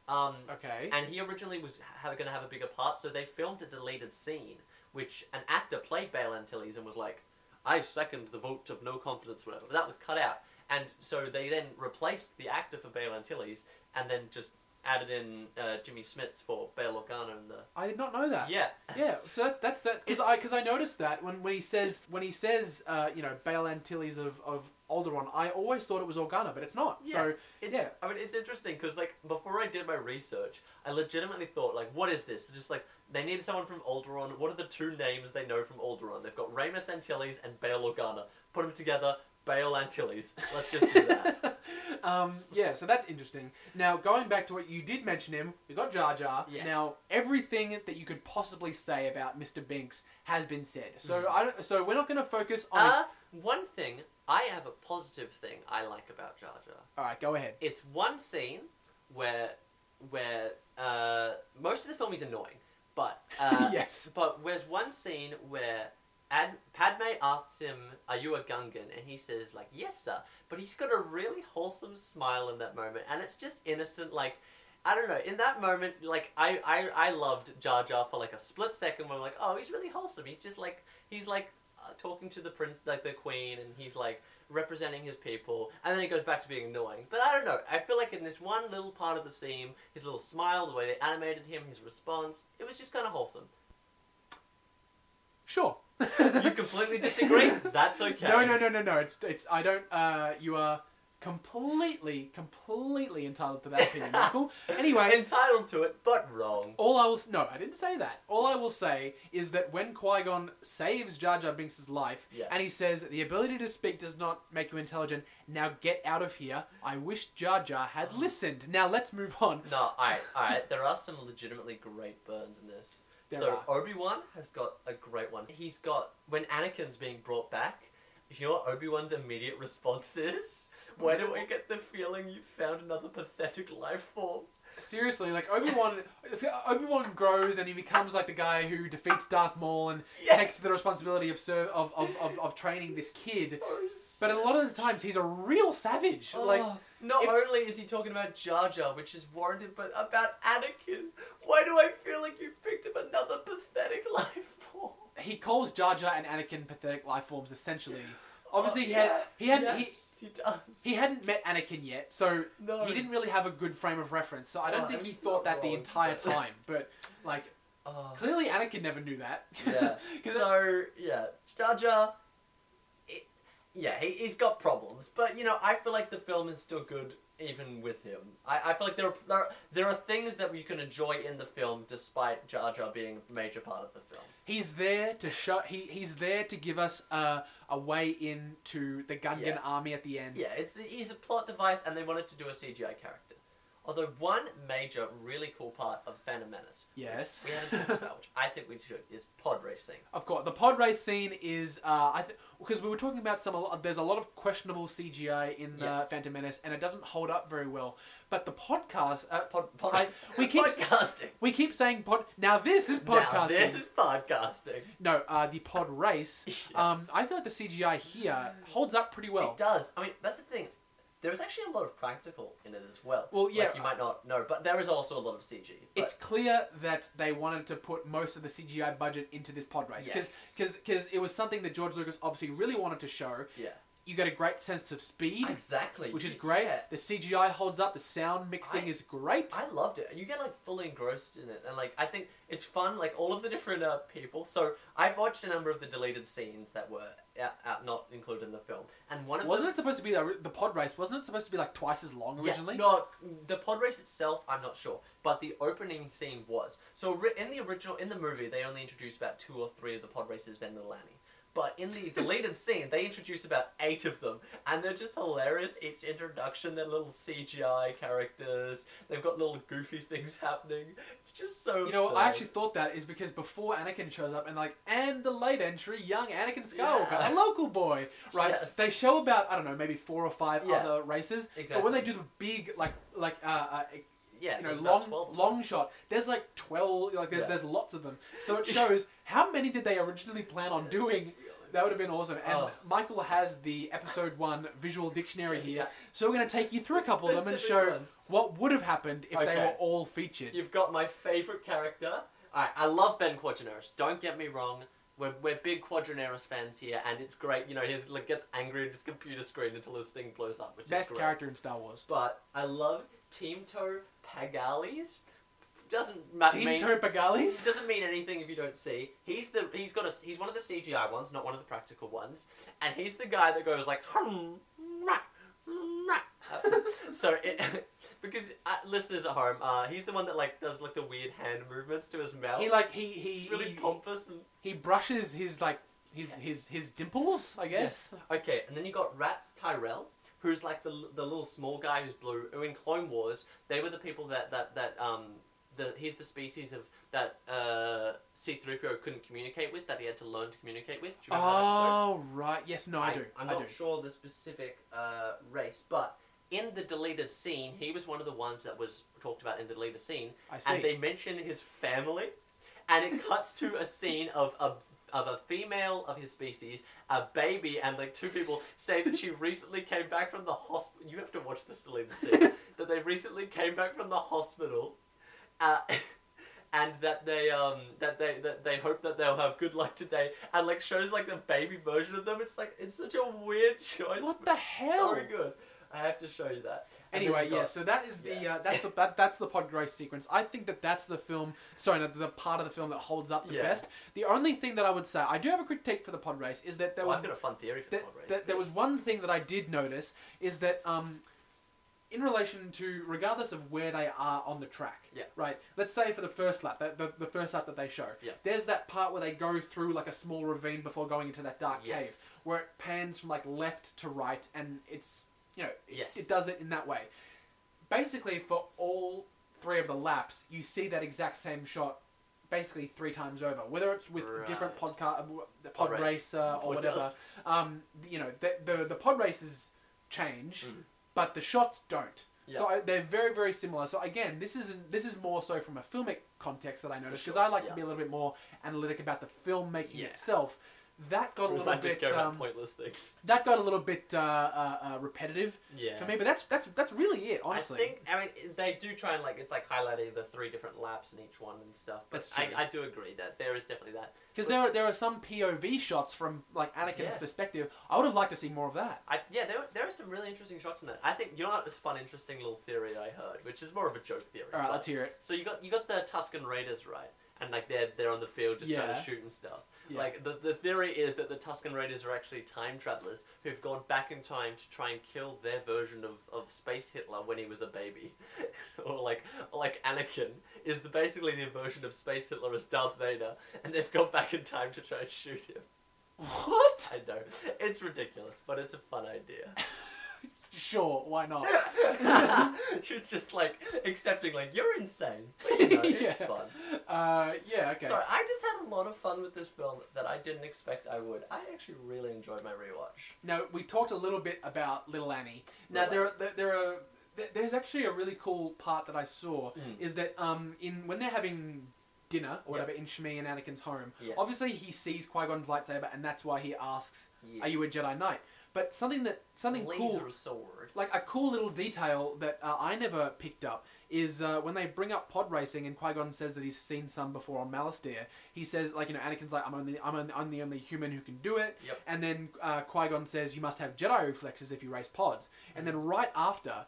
Um, Okay. and he originally was ha- going to have a bigger part, so they filmed a deleted scene, which an actor played Bail Antilles and was like, I second the vote of no confidence, whatever. But that was cut out. And so they then replaced the actor for Bail Antilles and then just added in uh, Jimmy Smits for Bail Organa and the. I did not know that. Yeah. Yeah, so that's that's that because It's I because I noticed that when, when he says when he says uh, you know Bail Antilles of of Alderaan, I always thought it was Organa, but it's not. Yeah. So It's, Yeah. I mean, it's interesting because, like, before I did my research, I legitimately thought, like, what is this? They're just like, they need someone from Alderaan. What are the two names they know from Alderaan? They've got Raymus Antilles and Bail Organa. Put them together, Bail Antilles. Let's just do that. <laughs> um, yeah, so that's interesting. Now going back to what you did mention him, we got Jar Jar. Yes. Now everything that you could possibly say about Mr. Binks has been said. So Mhm. I don't, so we're not going to focus on. Uh, one thing, I have a positive thing I like about Jar Jar. All right, go ahead. It's one scene where, where uh, most of the film is annoying, but uh, <laughs> yes. But there's one scene where Ad- Padme asks him, "Are you a Gungan?" and he says, "Like, yes, sir." But he's got a really wholesome smile in that moment, and it's just innocent. Like, I don't know. In that moment, like, I I, I loved Jar Jar for like a split second. When I'm like, "Oh, he's really wholesome." He's just like he's like talking to the prince, like the queen, and he's like representing his people, and then he goes back to being annoying. But I don't know. I feel like in this one little part of the scene, his little smile, the way they animated him, his response, it was just kind of wholesome. Sure. You completely disagree? <laughs> That's okay. No, no, no, no, no. It's it's. I don't. Uh, you are completely, completely entitled to that opinion, Michael. <laughs> Anyway, Entitled to it, but wrong. all I will s- no, I didn't say that. All I will say is that when Qui Gon saves Jar Jar Binks' life, Yes. and he says the ability to speak does not make you intelligent. Now get out of here. I wish Jar Jar had <gasps> listened. Now let's move on. No, alright, <laughs> alright. There are some legitimately great burns in this. There so are. Obi Wan has got a great one. He's got when Anakin's being brought back. You know what Obi Wan's immediate response is? Why do I get the feeling you found another pathetic life form? Seriously, like Obi Wan, Obi Wan grows and he becomes like the guy who defeats Darth Maul and Yes. takes the responsibility of, ser- of, of, of of training this kid. So But a lot of the times he's a real savage. Oh, like Oh, not if- only is he talking about Jar Jar, which is warranted, but about Anakin. Why do I feel like you've picked up another pathetic <laughs> life form? He calls Jar Jar and Anakin pathetic life forms. Essentially, obviously he had he had yes, he, does. he he hadn't met Anakin yet, so No. he didn't really have a good frame of reference. So I don't Oh, think he thought that the wrong, entire but- <laughs> time. But like Oh. clearly Anakin never knew that. Yeah. <laughs> 'Cause so yeah, Jar Jar. it- yeah, he, he's got problems, but you know, I feel like the film is still good even with him. I, I feel like there are, there are there are things that you can enjoy in the film despite Jar Jar being a major part of the film. He's there to show. He he's there to give us a a way into the Gungan Yeah. army at the end. Yeah, it's he's a plot device, and they wanted to do a CGI character. Although one major, really cool part of Phantom Menace, Yes. we haven't talked about, which I think we should, do is pod racing. Of course, the pod race scene is uh, I th- because we were talking about some. There's a lot of questionable CGI in Yeah. uh, Phantom Menace, and it doesn't hold up very well. But the podcast, uh, Pod, pod, I- we keep podcasting. we keep saying pod. Now this is podcasting. Now this is podcasting. No, uh, the pod race. <laughs> Um, I feel like the CGI here holds up pretty well. It does. I mean, that's the thing. There is actually a lot of practical in it as well. Well, yeah, Like you might not know, but there is also a lot of CG. But It's clear that they wanted to put most of the CGI budget into this pod race Yes. because it was something that George Lucas obviously really wanted to show. yeah, You get a great sense of speed, exactly. which is great. yeah. The CGI holds up. The sound mixing I- is great. I loved it. You get like fully engrossed in it, and like I think it's fun. Like all of the different uh, people. So I've watched a number of the deleted scenes that were out, out not included in the film, and one of wasn't them. it supposed to be the, the pod race? Wasn't it supposed to be like twice as long originally? Yeah, no, the pod race itself, I'm not sure, but the opening scene was. So in the original, in the movie, they only introduced about two or three of the pod races Ben Milani. But in the deleted scene, they introduce about eight of them, and they're just hilarious. Each introduction, they're little CGI characters. They've got little goofy things happening. It's just so. You know, absurd. I actually thought that is because before Anakin shows up and like, and the late entry, young Anakin Skywalker, Yeah. a local boy, right? Yes. They show about I don't know, maybe four or five Yeah. other races, Exactly. but when they do the big like like uh, uh yeah, you know long long shot, there's like twelve, like there's Yeah. there's lots of them. So it <laughs> shows how many did they originally plan on doing. That would have been awesome. And Oh. Michael has the episode one visual dictionary here, Yeah. so we're going to take you through a couple of them and Specific show ones. what would have happened if they Okay. were all featured. You've got my favorite character. Alright, I love Ben Quadinaros. Don't get me wrong. We're, we're big Quadinaros fans here, and it's great. You know, he like, gets angry at his computer screen until his thing blows up, which Best is great. character in Star Wars. But I love Teemto Pagalies. Doesn't ma- Team mean Pagalis? <laughs> doesn't mean anything if you don't see. He's the he's got a he's one of the CGI ones, not one of the practical ones, and he's the guy that goes like. "Hmm, rah, rah." Uh, <laughs> so it, <laughs> because uh, listeners at home, uh, he's the one that like does like the weird hand movements to his mouth. He like he he he's really he, pompous and he brushes his like his his his dimples, I guess. Okay, and then you got Ratts Tyerell, who's like the the little small guy who's blue. Who in Clone Wars, they were the people that that that um the he's the species of that uh C-3PO couldn't communicate with that he had to learn to communicate with. Do you remember that episode? Oh right, yes, no, I, do. I'm I not do. sure the specific uh, race, but in the deleted scene, he was one of the ones that was talked about in the deleted scene, I see. and they mention his family, and it cuts to a scene of a of a female of his species, a baby, and like two people say that she recently came back from the hospital. You have to watch this deleted scene. <laughs> that they recently came back from the hospital, uh, <laughs> and that they um that they that they hope that they'll have good luck today, and like shows like the baby version of them. It's like it's such a weird <laughs> choice. What the hell? So good. I have to show you that. And Anyway, we yeah. So that is the yeah. uh, that's the that, that's the pod race sequence. I think that that's the film. Sorry, no, the part of the film that holds up the Yeah. best. The only thing that I would say, I do have a critique for the pod race, is that there Well, was I've got a fun theory for that, the pod race. that there was one thing that I did notice is that um, in relation to regardless of where they are on the track, Yeah. right. Let's say for the first lap, the, the, the first lap that they show, Yeah. there's that part where they go through like a small ravine before going into that dark Yes. cave, where it pans from like left to right, and it's you know Yes. it does it in that way. Basically, for all three of the laps, you see that exact same shot. Basically, three times over, whether it's with different Right. podcast, the pod, Pod race, race. uh, or Pod whatever. Um, you know, the, the the pod races change, Mm. But the shots don't. Yeah. So I, they're very very similar. So again, this isn't this is more so from a filmic context that I noticed because sure, I like to be a little bit more analytic about the filmmaking Yeah. itself. That got a little I bit um, pointless things. <laughs> that got a little bit uh, uh, uh, repetitive Yeah. for me, but that's that's that's really it. Honestly, I think I mean they do try and like it's like highlighting the three different laps in each one and stuff. But. I, I do agree that there is definitely that. because there are there are some POV shots from like Anakin's Yeah. perspective. I would have liked to see more of that. I yeah there there are some really interesting shots in that. I think you know what this fun interesting little theory I heard, which is more of a joke theory. All right, but- let's hear it. So you got you got the Tusken Raiders right, and like they're they're on the field just trying Yeah. to shoot and stuff. Yeah. Like the the theory is that the Tusken Raiders are actually time travelers who've gone back in time to try and kill their version of, of Space Hitler when he was a baby, <laughs> or like or like Anakin is the basically the version of Space Hitler as Darth Vader, and they've gone back in time to try and shoot him. What? I know it's ridiculous, but it's a fun idea. <laughs> Sure, why not? <laughs> You're just like accepting like you're insane, but you know, it's <laughs> Yeah. fun. Uh, yeah, okay. So I just had a lot of fun with this film that I didn't expect I would. I actually really enjoyed my rewatch. Now we talked a little bit about Little Annie. Now Little there are there, there are there- there's actually a really cool part that I saw Mm. is that um in when they're having dinner or Yep. whatever in Shmi and Anakin's home, Yes. obviously he sees Qui Gon's lightsaber and that's why he asks, Yes. "Are you a Jedi Knight?" But something that something Laser cool, sword. like a cool little detail that uh, I never picked up is uh, when they bring up pod racing and Qui Gon says that he's seen some before on Malastare. He says like you know Anakin's like I'm only I'm, only, I'm the only human who can do it. Yep. And then uh, Qui Gon says you must have Jedi reflexes if you race pods. And then right after,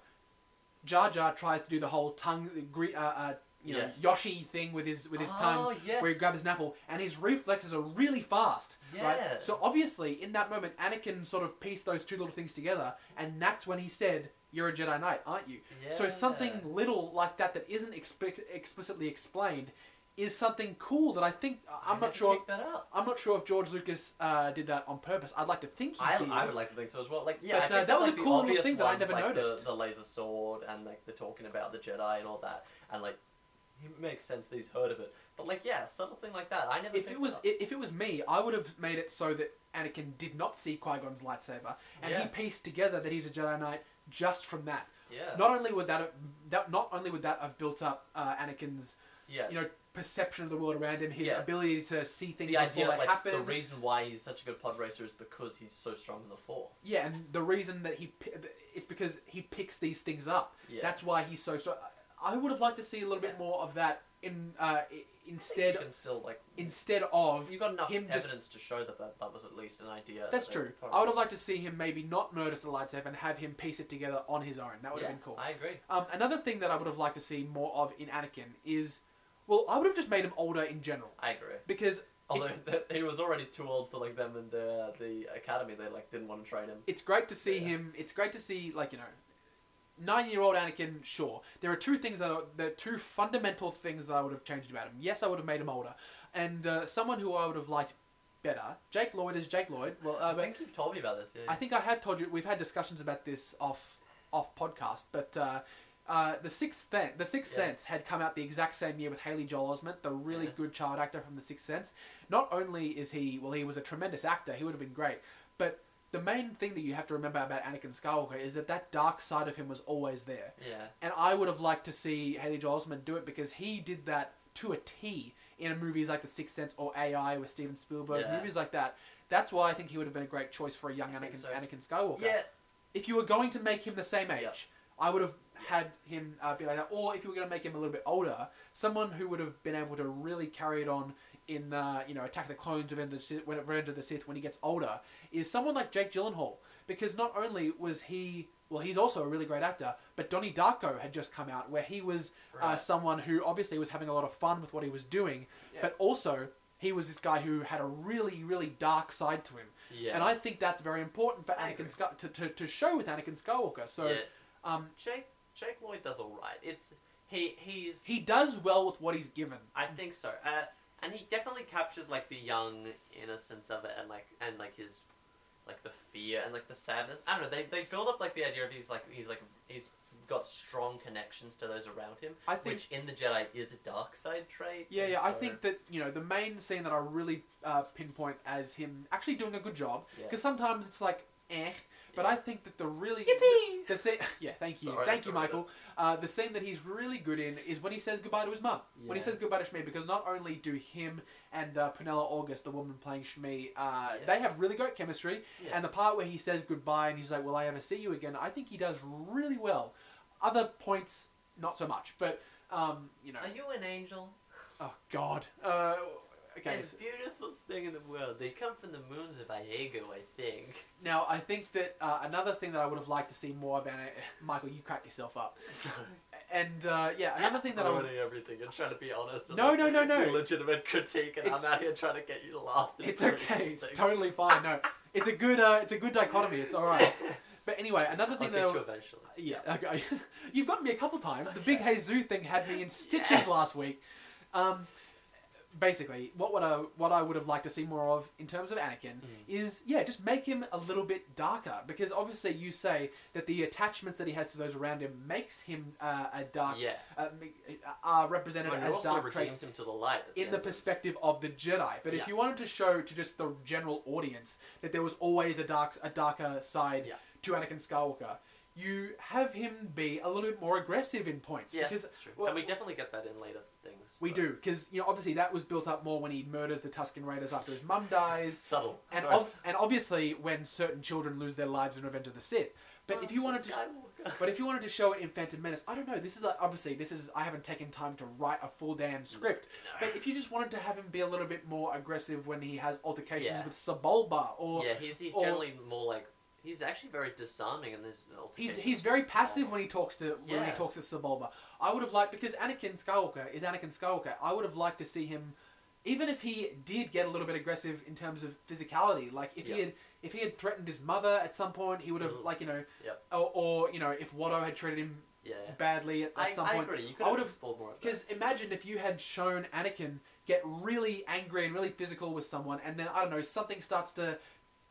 Jar Jar tries to do the whole tongue uh, uh, you know Yes. Yoshi thing with his with his Oh, tongue yes. where he grabs an apple and his reflexes are really fast. Yeah. Right. So obviously in that moment Anakin sort of pieced those two little things together and that's when he said. You're a Jedi Knight, aren't you? Yeah. So something little like that that isn't explic- explicitly explained is something cool that I think I I'm never not sure. that. I'm not sure if George Lucas uh, did that on purpose. I'd like to think he I, did. I would like to think so as well. Like yeah, But, uh, think that was a like, the cool little thing that I never like, noticed. The, the laser sword and like the talking about the Jedi and all that, and like it makes sense that he's heard of it. But like yeah, something like that. I never. if it was up. i- if it was me, I would have made it so that Anakin did not see Qui Gon's lightsaber, and Yeah. he pieced together that he's a Jedi Knight just from that. yeah. Not only would that, have, that not only would that have built up uh, Anakin's yeah. you know perception of the world around him, his Yeah. ability to see things the idea before of they like happen. the reason why he's such a good pod racer is because he's so strong in the force. Yeah, and the reason that he it's because he picks these things up. Yeah. That's why he's so so. I would have liked to see a little bit more of that in uh, i- instead you can still like instead of you got enough him just- evidence to show that, that that was at least an idea. That's that they true. I would have liked to see him maybe not notice the lightsaber and have him piece it together on his own. That would yeah, have been cool. I agree. Um, another thing that I would have liked to see more of in Anakin is, well, I would have just made him older in general I agree. because Although <laughs> it's, th- he was already too old for like them and the the academy, they like didn't want to train him. it's great to see Yeah. him. It's great to see like you know. Nine-year-old Anakin, sure. There are two things that are the two fundamental things that I would have changed about him. Yes, I would have made him older, and uh, someone who I would have liked better. Jake Lloyd is Jake Lloyd. Well, uh, I think you've told me about this. Yeah. I think I have told you we've had discussions about this off off podcast, but uh, uh, the sixth Sen- the Sixth Yeah. Sense had come out the exact same year with Haley Joel Osment, the really Yeah. good child actor from the Sixth Sense. Not only is he well, he was a tremendous actor. He would have been great, but the main thing that you have to remember about Anakin Skywalker is that that dark side of him was always there. yeah. And I would have liked to see Haley Joel Osment do it because he did that to a T in movies like The Sixth Sense or AI with Steven Spielberg, Yeah. movies like that. That's why I think he would have been a great choice for a young Anakin, so. Anakin Skywalker. Yeah. If you were going to make him the same age, Yep. I would have had him uh, be like that. Or if you were going to make him a little bit older, someone who would have been able to really carry it on in uh, you know Attack of the Clones, Revenge of the Sith, when Revenge of the Sith, when he gets older, is someone like Jake Gyllenhaal. Because not only was he well, he's also a really great actor, but Donnie Darko had just come out where he was uh, someone who obviously was having a lot of fun with what he was doing, Yeah. but also he was this guy who had a really, really dark side to him. Yeah. And I think that's very important for I Anakin. To, to, to show with Anakin Skywalker. So yeah. um, Jake Jake Lloyd does all right. It's he he's he does well with what he's given. I think so. Uh, and he definitely captures like the young innocence of it and like and like his like the fear and like the sadness. I don't know. They they build up like the idea of he's like he's like he's got strong connections to those around him, I think which in the Jedi is a dark side trait. Yeah, yeah. I think that you know the main scene that I really uh, pinpoint as him actually doing a good job Yeah. because sometimes it's like eh, but I think that the really Yippee! the scene. <laughs> Yeah, thank you, Sorry, thank you, Michael. Uh, the scene that he's really good in is when he says goodbye to his mum. When he Yeah. says goodbye to Shmi, because not only do him and uh, Pernilla August, the woman playing Shmi, uh, Yeah. they have really great chemistry. Yeah. And the part where he says goodbye and he's like, "Will I ever see you again?" I think he does really well. Other points, not so much. But um, you know, Are you an angel? oh God. Uh, okay. It's the beautiful thing in the world. They come from the moons of Iego, I think. Now, I think that uh, another thing that I would have liked to see more about it, <sighs> Michael, you crack yourself up. <laughs> Sorry. And uh, yeah, another thing that I'm ruining everything and trying to be honest. No, no, no, no. Legitimate critique, and It's- I'm out here trying to get you to laugh. It's okay. It's things. totally fine. No, it's a good. Uh, it's a good dichotomy. It's all right. <laughs> But anyway, another I'll thing get that. you eventually. Yeah, okay. <laughs> You've gotten me a couple times. The big Okay. Jesus thing had me in stitches Yes. last week. Um, basically, what would I what I would have liked to see more of in terms of Anakin Mm. is yeah, just make him a little bit darker because obviously you say that the attachments that he has to those around him makes him uh, a dark Yeah. uh, are represented it as also dark traits him to the light. at in the end of- perspective of the Jedi. But if you wanted to show to just the general audience that there was always a dark a darker side Yeah. to Anakin Skywalker, you have him be a little bit more aggressive in points. Yeah, because that's true. well, and we definitely get that in later things. we but- do because you know obviously that was built up more when he murders the Tusken Raiders after his mum dies. <laughs> Subtle. And, ob- and obviously when certain children lose their lives in Revenge of the Sith. But oh, if you wanted to, Skywalker. <laughs> but if you wanted to show it in Phantom Menace, I don't know. This is like, obviously this is I haven't taken time to write a full damn script. But if you just wanted to have him be a little bit more aggressive when he has altercations Yeah. with Sebulba, or yeah, he's he's or- generally more like he's actually very disarming in this he's altercation. he's very passive when he talks to when he talks to Sebulba. I would have liked because Anakin Skywalker is Anakin Skywalker. I would have liked to see him, even if he did get a little bit aggressive in terms of physicality. Like if Yeah. he had if he had threatened his mother at some point, he would have Mhm. like you know, Yep. or, or you know if Watto had treated him Yeah. badly at, at I, some I point. agree. You could I have would've- explored more of that. Because imagine if you had shown Anakin get really angry and really physical with someone, and then I don't know something starts to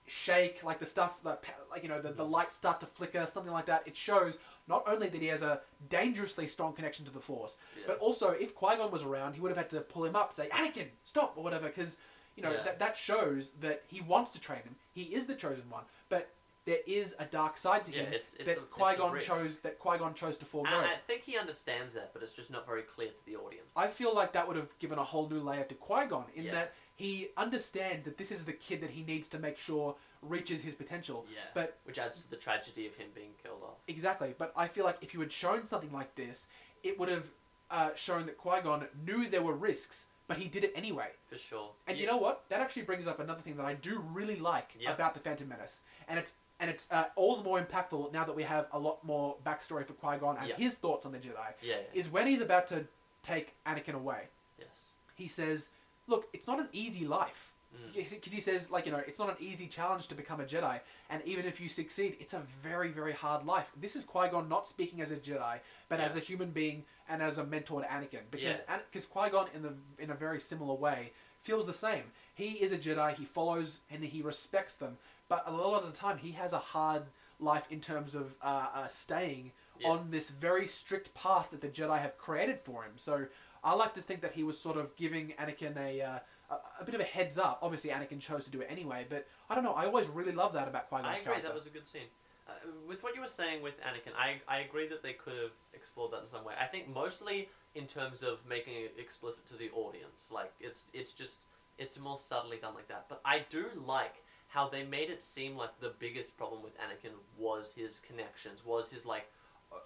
shake, like the stuff, like, pa- like you know the, the lights start to flicker, something like that. It shows not only that he has a dangerously strong connection to the Force, Yeah. but also if Qui Gon was around, he would have had to pull him up, say Anakin, stop or whatever, because you know Yeah. that that shows that he wants to train him. He is the chosen one, but. There is a dark side to Yeah, him it's- it's that a- Qui Gon chose. That Qui Gon chose to forego. and I think he understands that, but it's just not very clear to the audience. I feel like that would have given a whole new layer to Qui Gon in Yeah. that he understands that this is the kid that he needs to make sure reaches his potential. yeah, But which adds to the tragedy of him being killed off. exactly, but I feel like if you had shown something like this, it would have uh, shown that Qui Gon knew there were risks, but he did it anyway. For sure. And you know what? That actually brings up another thing that I do really like Yeah. about the Phantom Menace, and it's and it's uh, all the more impactful now that we have a lot more backstory for Qui Gon and Yeah. his thoughts on the Jedi. Yeah. yeah. Is when he's about to take Anakin away. yes. he says, "Look, it's not an easy life." Mm. Because he says, like you know, it's not an easy challenge to become a Jedi, and even if you succeed, it's a very, very hard life. This is Qui Gon not speaking as a Jedi, but as a human being and as a mentor to Anakin. Because Yeah. because Qui Gon in the in a very similar way feels the same. He is a Jedi. He follows and he respects them, but a lot of the time he has a hard life in terms of uh, uh, staying on this very strict path that the Jedi have created for him. So I like to think that he was sort of giving Anakin a, uh, a a bit of a heads up. Obviously, Anakin chose to do it anyway, but I don't know. I always really love that about Qui I Gon's agree. character. That was a good scene. Uh, with what you were saying with Anakin, I, I agree that they could have explored that in some way. I think mostly in terms of making it explicit to the audience. Like it's it's just it's more subtly done like that. But I do like how they made it seem like the biggest problem with Anakin was his connections, was his like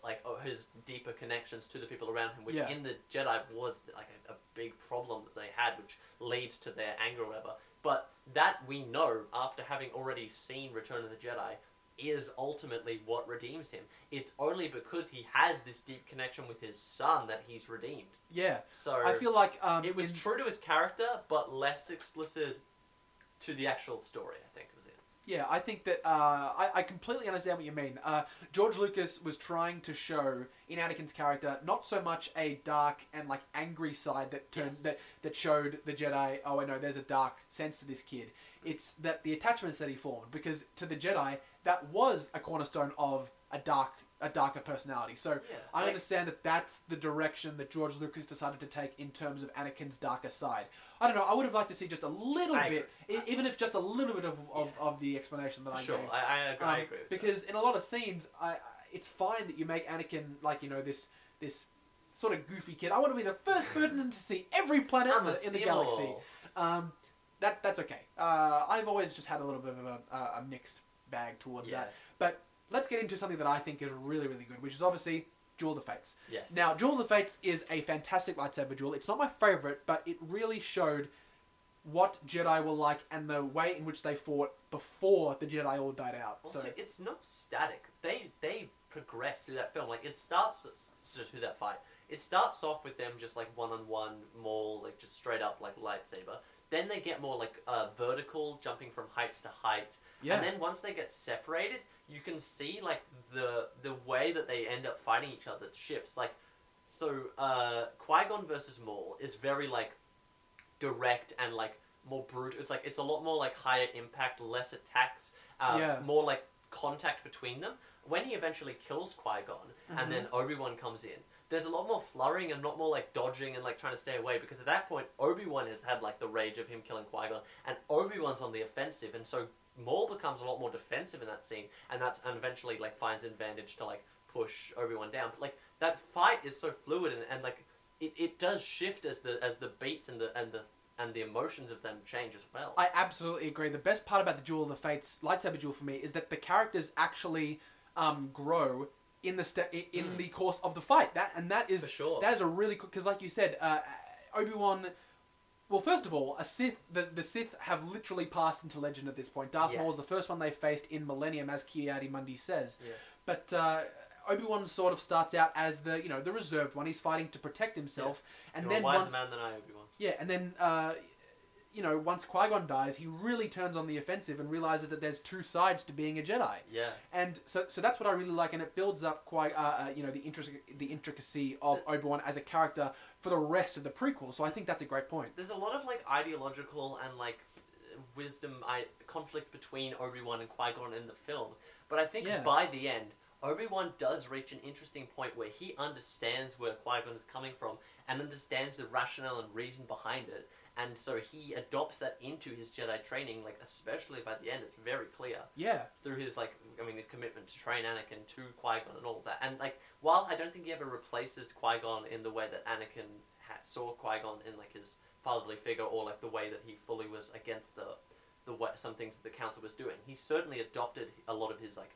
like uh, his deeper connections to the people around him, which Yeah. in the Jedi was like a, a big problem that they had, which leads to their anger or whatever. But that we know after having already seen Return of the Jedi is ultimately what redeems him. It's only because he has this deep connection with his son that he's redeemed. Yeah, So I feel like um, it was in- true to his character, but less explicit to the actual story. I think. Yeah, I think that uh, I, I completely understand what you mean. Uh, George Lucas was trying to show in Anakin's character not so much a dark and like angry side that turned Yes. that that showed the Jedi. Oh, I know there's a dark sense to this kid. It's that the attachments that he formed because to the Jedi that was a cornerstone of a dark a darker personality. So Yeah, I like- understand that that's the direction that George Lucas decided to take in terms of Anakin's darker side. I don't know. I would have liked to see just a little I bit, e- even if just a little bit of, of, of the explanation that I Sure, gave. I, I agree. I Um, agree with because in a lot of scenes, I, I- it's fine that you make Anakin like you know this this sort of goofy kid. I want to be the first <laughs> person to see every planet in the, in the galaxy. Um, that that's okay. Uh, I've always just had a little bit of a, a, a mixed bag towards Yeah. that. But let's get into something that I think is really really good, which is obviously Duel of the Fates. Yes. Now, Duel of the Fates is a fantastic lightsaber duel. It's not my favorite, but it really showed what Jedi were like and the way in which they fought before the Jedi all died out. Also, so it's not static. They they progress through that film. Like it starts just through that fight. It starts off with them just like one on one, more like just straight up like lightsaber. Then they get more like uh, vertical, jumping from heights to height. yeah, And then once they get separated, you can see like the the way that they end up fighting each other shifts. Like so, uh, Qui Gon versus Maul is very like direct and like more brutal. It's like it's a lot more like higher impact, less attacks, uh, Yeah. more like contact between them. When he eventually kills Qui Gon, Mhm. and then Obi Wan comes in, there's a lot more flurrying and a lot more like dodging and like trying to stay away because at that point Obi Wan has had like the rage of him killing Qui Gon, and Obi Wan's on the offensive, and so Maul becomes a lot more defensive in that scene, and that's and eventually like finds advantage to like push Obi Wan down. But like that fight is so fluid and, and like it, it does shift as the as the beats and the and the and the emotions of them change as well. I absolutely agree. The best part about the Duel of the Fates lightsaber duel for me is that the characters actually um, grow in the st- in Mm. the course of the fight. That and that is For sure. that is a really because, like you said, uh, Obi Wan. Well, first of all, a Sith. The, the Sith have literally passed into legend at this point. Darth Maul is the first one they faced in Millennium, as Ki-Adi-Mundi says. Yeah. But uh, Obi Wan sort of starts out as the you know the reserved one. He's fighting to protect himself, and You're then a wiser once man than I, Obi Wan. yeah, and then uh, you know once Qui Gon dies, he really turns on the offensive and realizes that there's two sides to being a Jedi. Yeah. And so, so that's what I really like, and it builds up quite, uh, uh, you know, the intric- the intricacy of Obi Wan as a character for the rest of the prequel. So I think that's a great point. There's a lot of like ideological and like wisdom I, conflict between Obi Wan and Qui Gon in the film, but I think Yeah. by the end, Obi Wan does reach an interesting point where he understands where Qui Gon is coming from and understands the rationale and reason behind it, and so he adopts that into his Jedi training. Like especially by the end, it's very clear Yeah, through his like I mean his commitment to train Anakin to Qui Gon and all that. And like while I don't think he ever replaces Qui Gon in the way that Anakin ha- saw Qui Gon in like his fatherly figure or like the way that he fully was against the the way some things that the Council was doing, he certainly adopted a lot of his like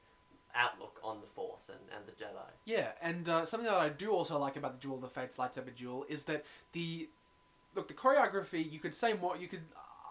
outlook on the Force and, and the Jedi. yeah, and uh, something that I do also like about the Duel of the Fates lightsaber duel is that the look the choreography. You could say more. You could.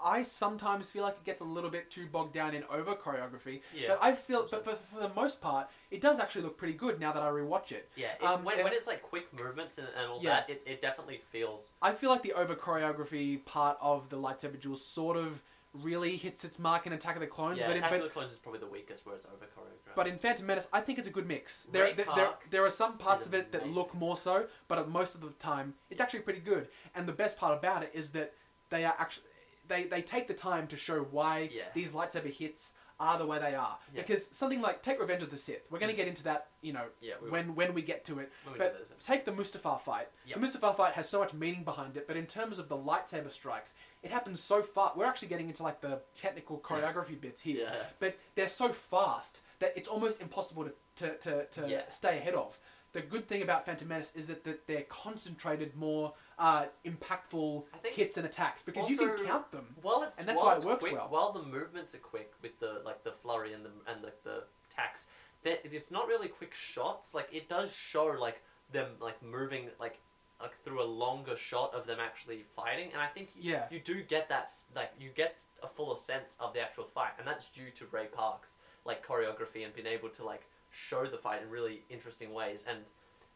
I sometimes feel like it gets a little bit too bogged down in over choreography, Yeah. but I feel, but, but for the most part, it does actually look pretty good now that I rewatch it. Yeah, it, Um, when, and- when it's like quick movements and, and all Yeah. that, it, it definitely feels I feel like the over choreography part of the lightsaber duel sort of really hits its mark in Attack of the Clones, yeah. but, in, Attack of the Clones is probably the weakest where it's over choreographed. but in Phantom Menace, I think it's a good mix. There, there, there, there are some parts of it that look more so, but most of the time, it's actually pretty good. And the best part about it is that they are actually they, they take the time to show why Yeah. these lightsaber hits are the way they are. Yeah. Because something like take Revenge of the Sith, we're going to get into that, you know, yeah, when when we get to it. when we do But take the. Mustafar fight. Yep. The Mustafar fight has so much meaning behind it, but in terms of the lightsaber strikes, it happens so fast. We're actually getting into like the technical choreography <laughs> bits here, Yeah. but they're so fast that it's almost impossible to to, to, to stay ahead of. The good thing about Phantom Menace is that, that they're concentrated, more uh, impactful hits and attacks because you can count them. While it's And that's why it works quick, well. While the movements are quick with the like the flurry and the and the, the attacks, that it's not really quick shots. Like it does show like them like moving like like through a longer shot of them actually fighting, and I think Yeah. you do get that like you get a fuller sense of the actual fight, and that's due to Ray Park's like choreography and being able to like show the fight in really interesting ways. And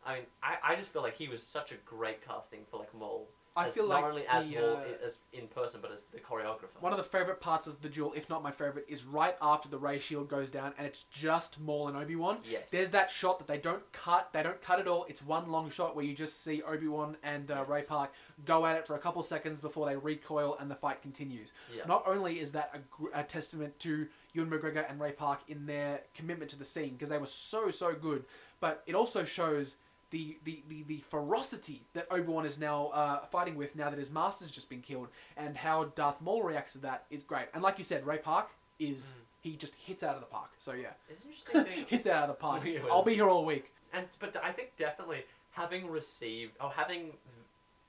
I mean, I, I just feel like he was such a great casting for like Maul. I as- feel not like only as the, Maul uh, as in person, but as the choreographer. One of the favorite parts of the duel, if not my favorite, is right after the ray shield goes down, and it's just Maul and Obi Wan. yes. There's that shot that they don't cut. They don't cut it all. It's one long shot where you just see Obi Wan and uh, Ray Park go at it for a couple seconds before they recoil and the fight continues. yeah. Not only is that a, a testament to Ewan McGregor and Ray Park in their commitment to the scene because they were so so good, but it also shows the the, the, the ferocity that Obi Wan is now uh, fighting with now that his master's just been killed, and how Darth Maul reacts to that is great. And like you said, Ray Park is he just hits out of the park. So yeah, It's interesting <laughs> hits out of the park. Well. <laughs> I'll be here all week. And but I think definitely having received or having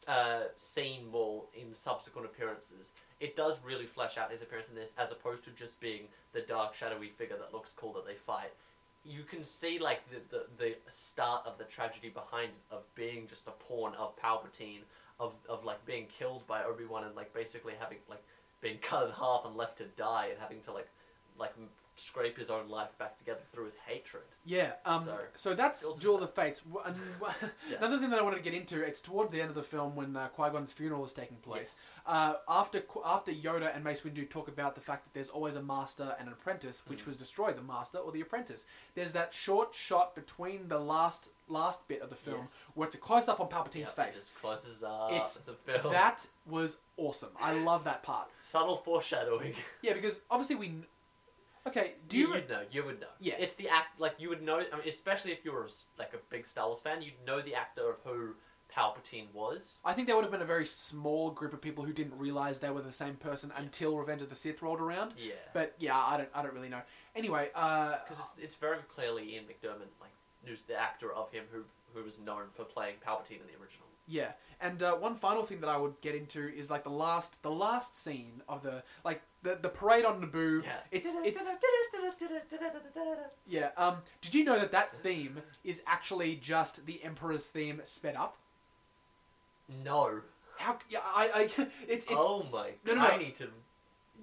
uh, seen Maul in subsequent appearances, it does really flesh out his appearance in this, as opposed to just being the dark, shadowy figure that looks cool that they fight. You can see like the, the, the start of the tragedy behind it of being just a pawn of Palpatine, of, of like being killed by Obi Wan and like basically having like being cut in half and left to die and having to like like scrape his own life back together through his hatred. Yeah. Um, so, So, that's Duel of the Fates. And. <laughs> Another thing that I wanted to get into, it's towards the end of the film when uh, Qui Gon's funeral is taking place. Yes. Uh, after after Yoda and Mace Windu talk about the fact that there's always a master and an apprentice, which Mm. was destroyed, the master or the apprentice. There's that short shot between the last last bit of the film Yes. where it's a close up on Palpatine's Yep, it face. just closes up It's the film. That was awesome. I love that part. <laughs> Subtle foreshadowing. Yeah, because obviously we. Okay, do you? you would know. You would know. Yeah. It's the act. Like you would know. I mean, especially if you were a like a big Star Wars fan, you'd know the actor of who Palpatine was. I think there would have been a very small group of people who didn't realize they were the same person until Revenge of the Sith rolled around. Yeah. But yeah, I don't, I don't really know. Anyway, uh, Because it's, it's very clearly Ian McDiarmid, like who's the actor of him who who was known for playing Palpatine in the original. Yeah, and uh, one final thing that I would get into is like the last, the last scene of the like the the parade on Naboo. Yeah. It's <laughs> it's yeah. Um, did you know that that theme is actually just the Emperor's theme sped up? No. How? Yeah, I, I <laughs> it's it's oh my. No, no, no. I need to.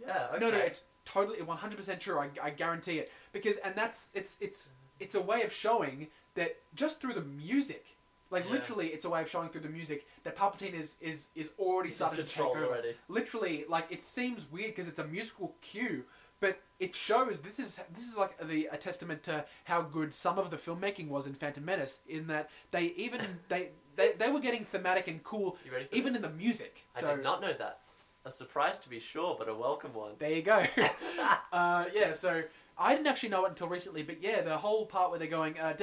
Yeah. Okay. No, no, it's totally one hundred percent true. I, I guarantee it because, and that's it's it's it's a way of showing that just through the music, like Yeah. literally, it's a way of showing through the music that Palpatine is is is already He's starting in to take over. already. Literally, like it seems weird because it's a musical cue, but it shows this is this is like the a testament to how good some of the filmmaking was in Phantom Menace. In that they even <laughs> they. They, they were getting thematic and cool You ready for even this? in the music. I so did not know that. A surprise to be sure, but a welcome one. there you go. <laughs> uh, yeah, so I didn't actually know it until recently, but yeah, the whole part where they're going, uh,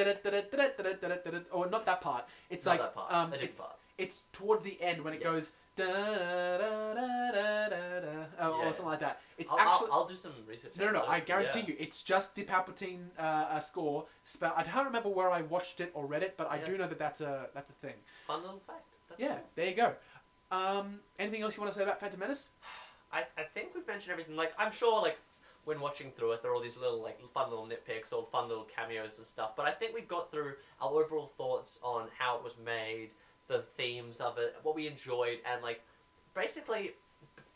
or not that part. It's Not like that part. um, a different it's part. it's towards the end when it Yes. goes da da da da da da, uh, or Yeah. something like that. It's I'll, actually. I'll, I'll do some research. no, no, I guarantee you, it's just the Palpatine uh, uh, score. Spell. I can't remember where I watched it or read it, but I Yeah. do know that that's a that's a thing. Fun little fact. That's yeah, there you go. Um, anything else you want to say about Phantom Menace? <sighs> I, I think we've mentioned everything. Like, I'm sure, like, when watching through it, there are all these little, like, fun little nitpicks or fun little cameos and stuff. But I think we've got through our overall thoughts on how it was made, the themes of it, what we enjoyed, and, like, basically,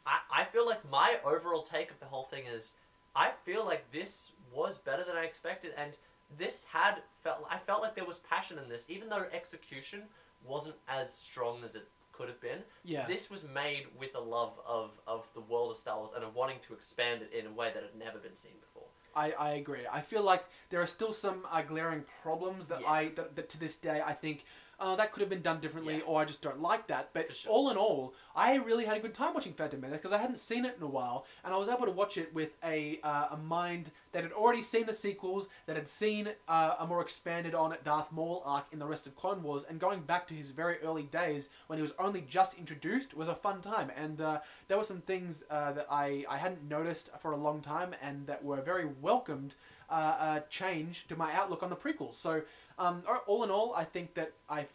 I, I feel like my overall take of the whole thing is I feel like this was better than I expected, and this had felt. I felt like there was passion in this, even though execution wasn't as strong as it could have been. Yeah. This was made with a love of, of the world of Star Wars and a wanting to expand it in a way that had never been seen before. I, I agree. I feel like there are still some uh, glaring problems that Yeah. I that, that to this day I think oh that could have been done differently Yeah. or I just don't like that. But sure. all in all, I really had a good time watching Phantom Menace because I hadn't seen it in a while, and I was able to watch it with a uh, a mind that had already seen the sequels, that had seen uh, a more expanded on Darth Maul arc in the rest of Clone Wars, and going back to his very early days when he was only just introduced was a fun time. And uh, there were some things uh, that I, I hadn't noticed for a long time and that were very welcomed uh, uh, change to my outlook on the prequels. So, um, all in all, I think that I,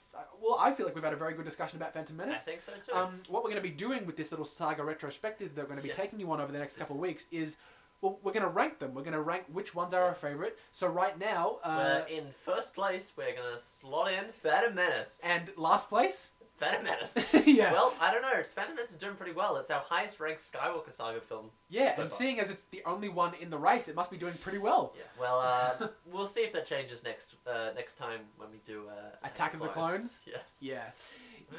well, I feel like we've had a very good discussion about Phantom Menace. I think so too. Um, what we're going to be doing with this little saga retrospective that we're going to be Yes. taking you on over the next couple of weeks is well, we're gonna rank them. We're gonna rank which ones are our favorite. So right now, uh, We're in first place. We're gonna slot in Phantom Menace. and last place. Phantom Menace. <laughs> yeah. Well, I don't know. It's Phantom Menace is doing pretty well. It's our highest ranked Skywalker Saga film. yeah, so and far. seeing as it's the only one in the race, it must be doing pretty well. Yeah. Well, uh, <laughs> we'll see if that changes next uh, next time when we do uh, Attack of the Clones? Yes. Yeah.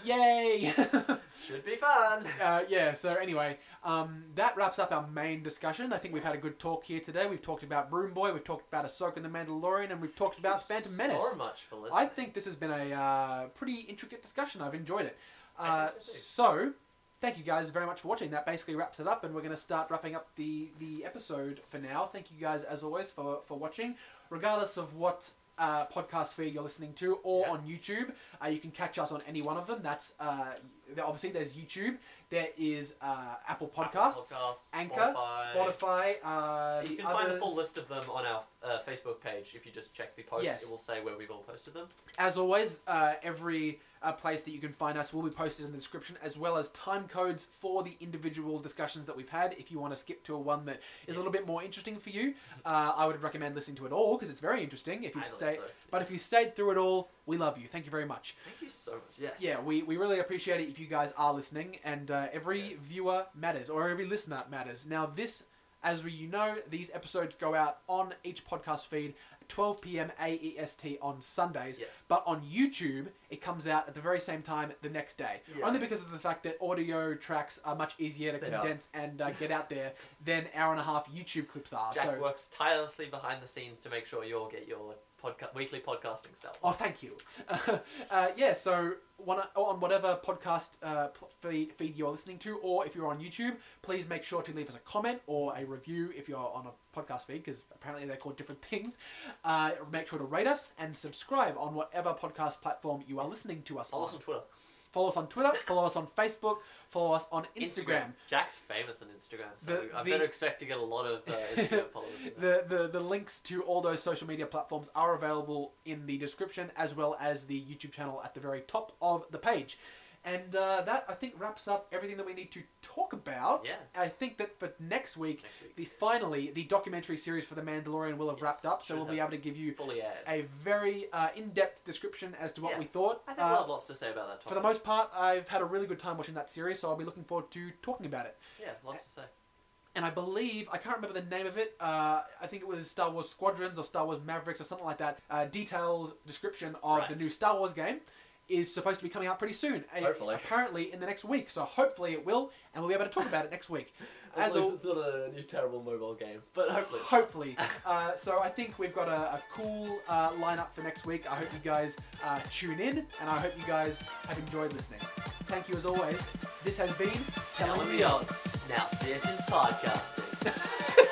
Yay! <laughs> Should be fun. uh, yeah. So anyway, um, that wraps up our main discussion. I think we've had a good talk here today. We've talked about Broom Boy, we've talked about Ahsoka and the Mandalorian, and we've talked about Phantom Menace. So much for listening. I think this has been a uh, pretty intricate discussion. I've enjoyed it. Uh, so so, thank you guys very much for watching. That basically wraps it up, and we're going to start wrapping up the the episode for now. Thank you guys as always for for watching, regardless of what. Uh, podcast feed you're listening to or Yeah. on YouTube uh, you can catch us on any one of them that's uh, obviously there's YouTube there is uh, Apple Podcasts Apple Podcasts, Anchor Spotify. Spotify uh, You can find the full list of them on our uh, Facebook page. If you just check the post, Yes. it will say where we've all posted them. As always, uh, every uh, place that you can find us will be posted in the description, as well as time codes for the individual discussions that we've had. If you want to skip to a one that is a little bit more interesting for you, uh, I would recommend listening to it all because it's very interesting. If you stay, so. but if you stayed through it all, we love you. Thank you very much. Thank you so much. Yes. Yeah, we, we really appreciate it if you guys are listening, and uh, every Yes. viewer matters, or every listener matters. Now, this, as we, you know, these episodes go out on each podcast feed, 12 p.m. AEST on Sundays. Yes. But on YouTube, it comes out at the very same time the next day. Yeah. Only because of the fact that audio tracks are much easier to They are. condense and uh, get out there than hour and a half YouTube clips are. Jack so, works tirelessly behind the scenes to make sure you'll get your podca- weekly podcasting stuff. Oh, thank you. <laughs> uh, yeah, so one, on whatever podcast uh, feed, feed you're listening to, or if you're on YouTube, please make sure to leave us a comment or a review if you're on a podcast feed, because apparently they're called different <laughs> things. Uh, make sure to rate us and subscribe on whatever podcast platform you are listening to us Follow on. us on Twitter. Follow us on Twitter, follow us on Facebook, follow us on Instagram. Jack's famous on Instagram, so The- I the- better expect to get a lot of uh, <laughs> Instagram followers. The, the, the links to all those social media platforms are available in the description as well as the YouTube channel at the very top of the page. And uh, that, I think, wraps up everything that we need to talk about. Yeah. I think that for next week, Next week. the finally, the documentary series for The Mandalorian will have wrapped up, so we'll be able to give you fully aired. a very uh, in depth description as to what Yeah. we thought. I think Uh, we'll have lots to say about that topic. for the most part, I've had a really good time watching that series, so I'll be looking forward to talking about it. yeah, lots to say. and I believe I can't remember the name of it. Uh, I think it was Star Wars Squadrons or Star Wars Mavericks or something like that. Uh, detailed description of Right. the new Star Wars game is supposed to be coming out pretty soon. Hopefully. apparently in the next week. So hopefully it will, and we'll be able to talk about it next week. <laughs> At As least al- it's not a new terrible mobile game, but hopefully. Hopefully. Uh, so I think we've got a, a cool uh, lineup for next week. I hope you guys uh, tune in, and I hope you guys have enjoyed listening. Thank you as always. This has been Telling the odds. Now this is podcasting. <laughs>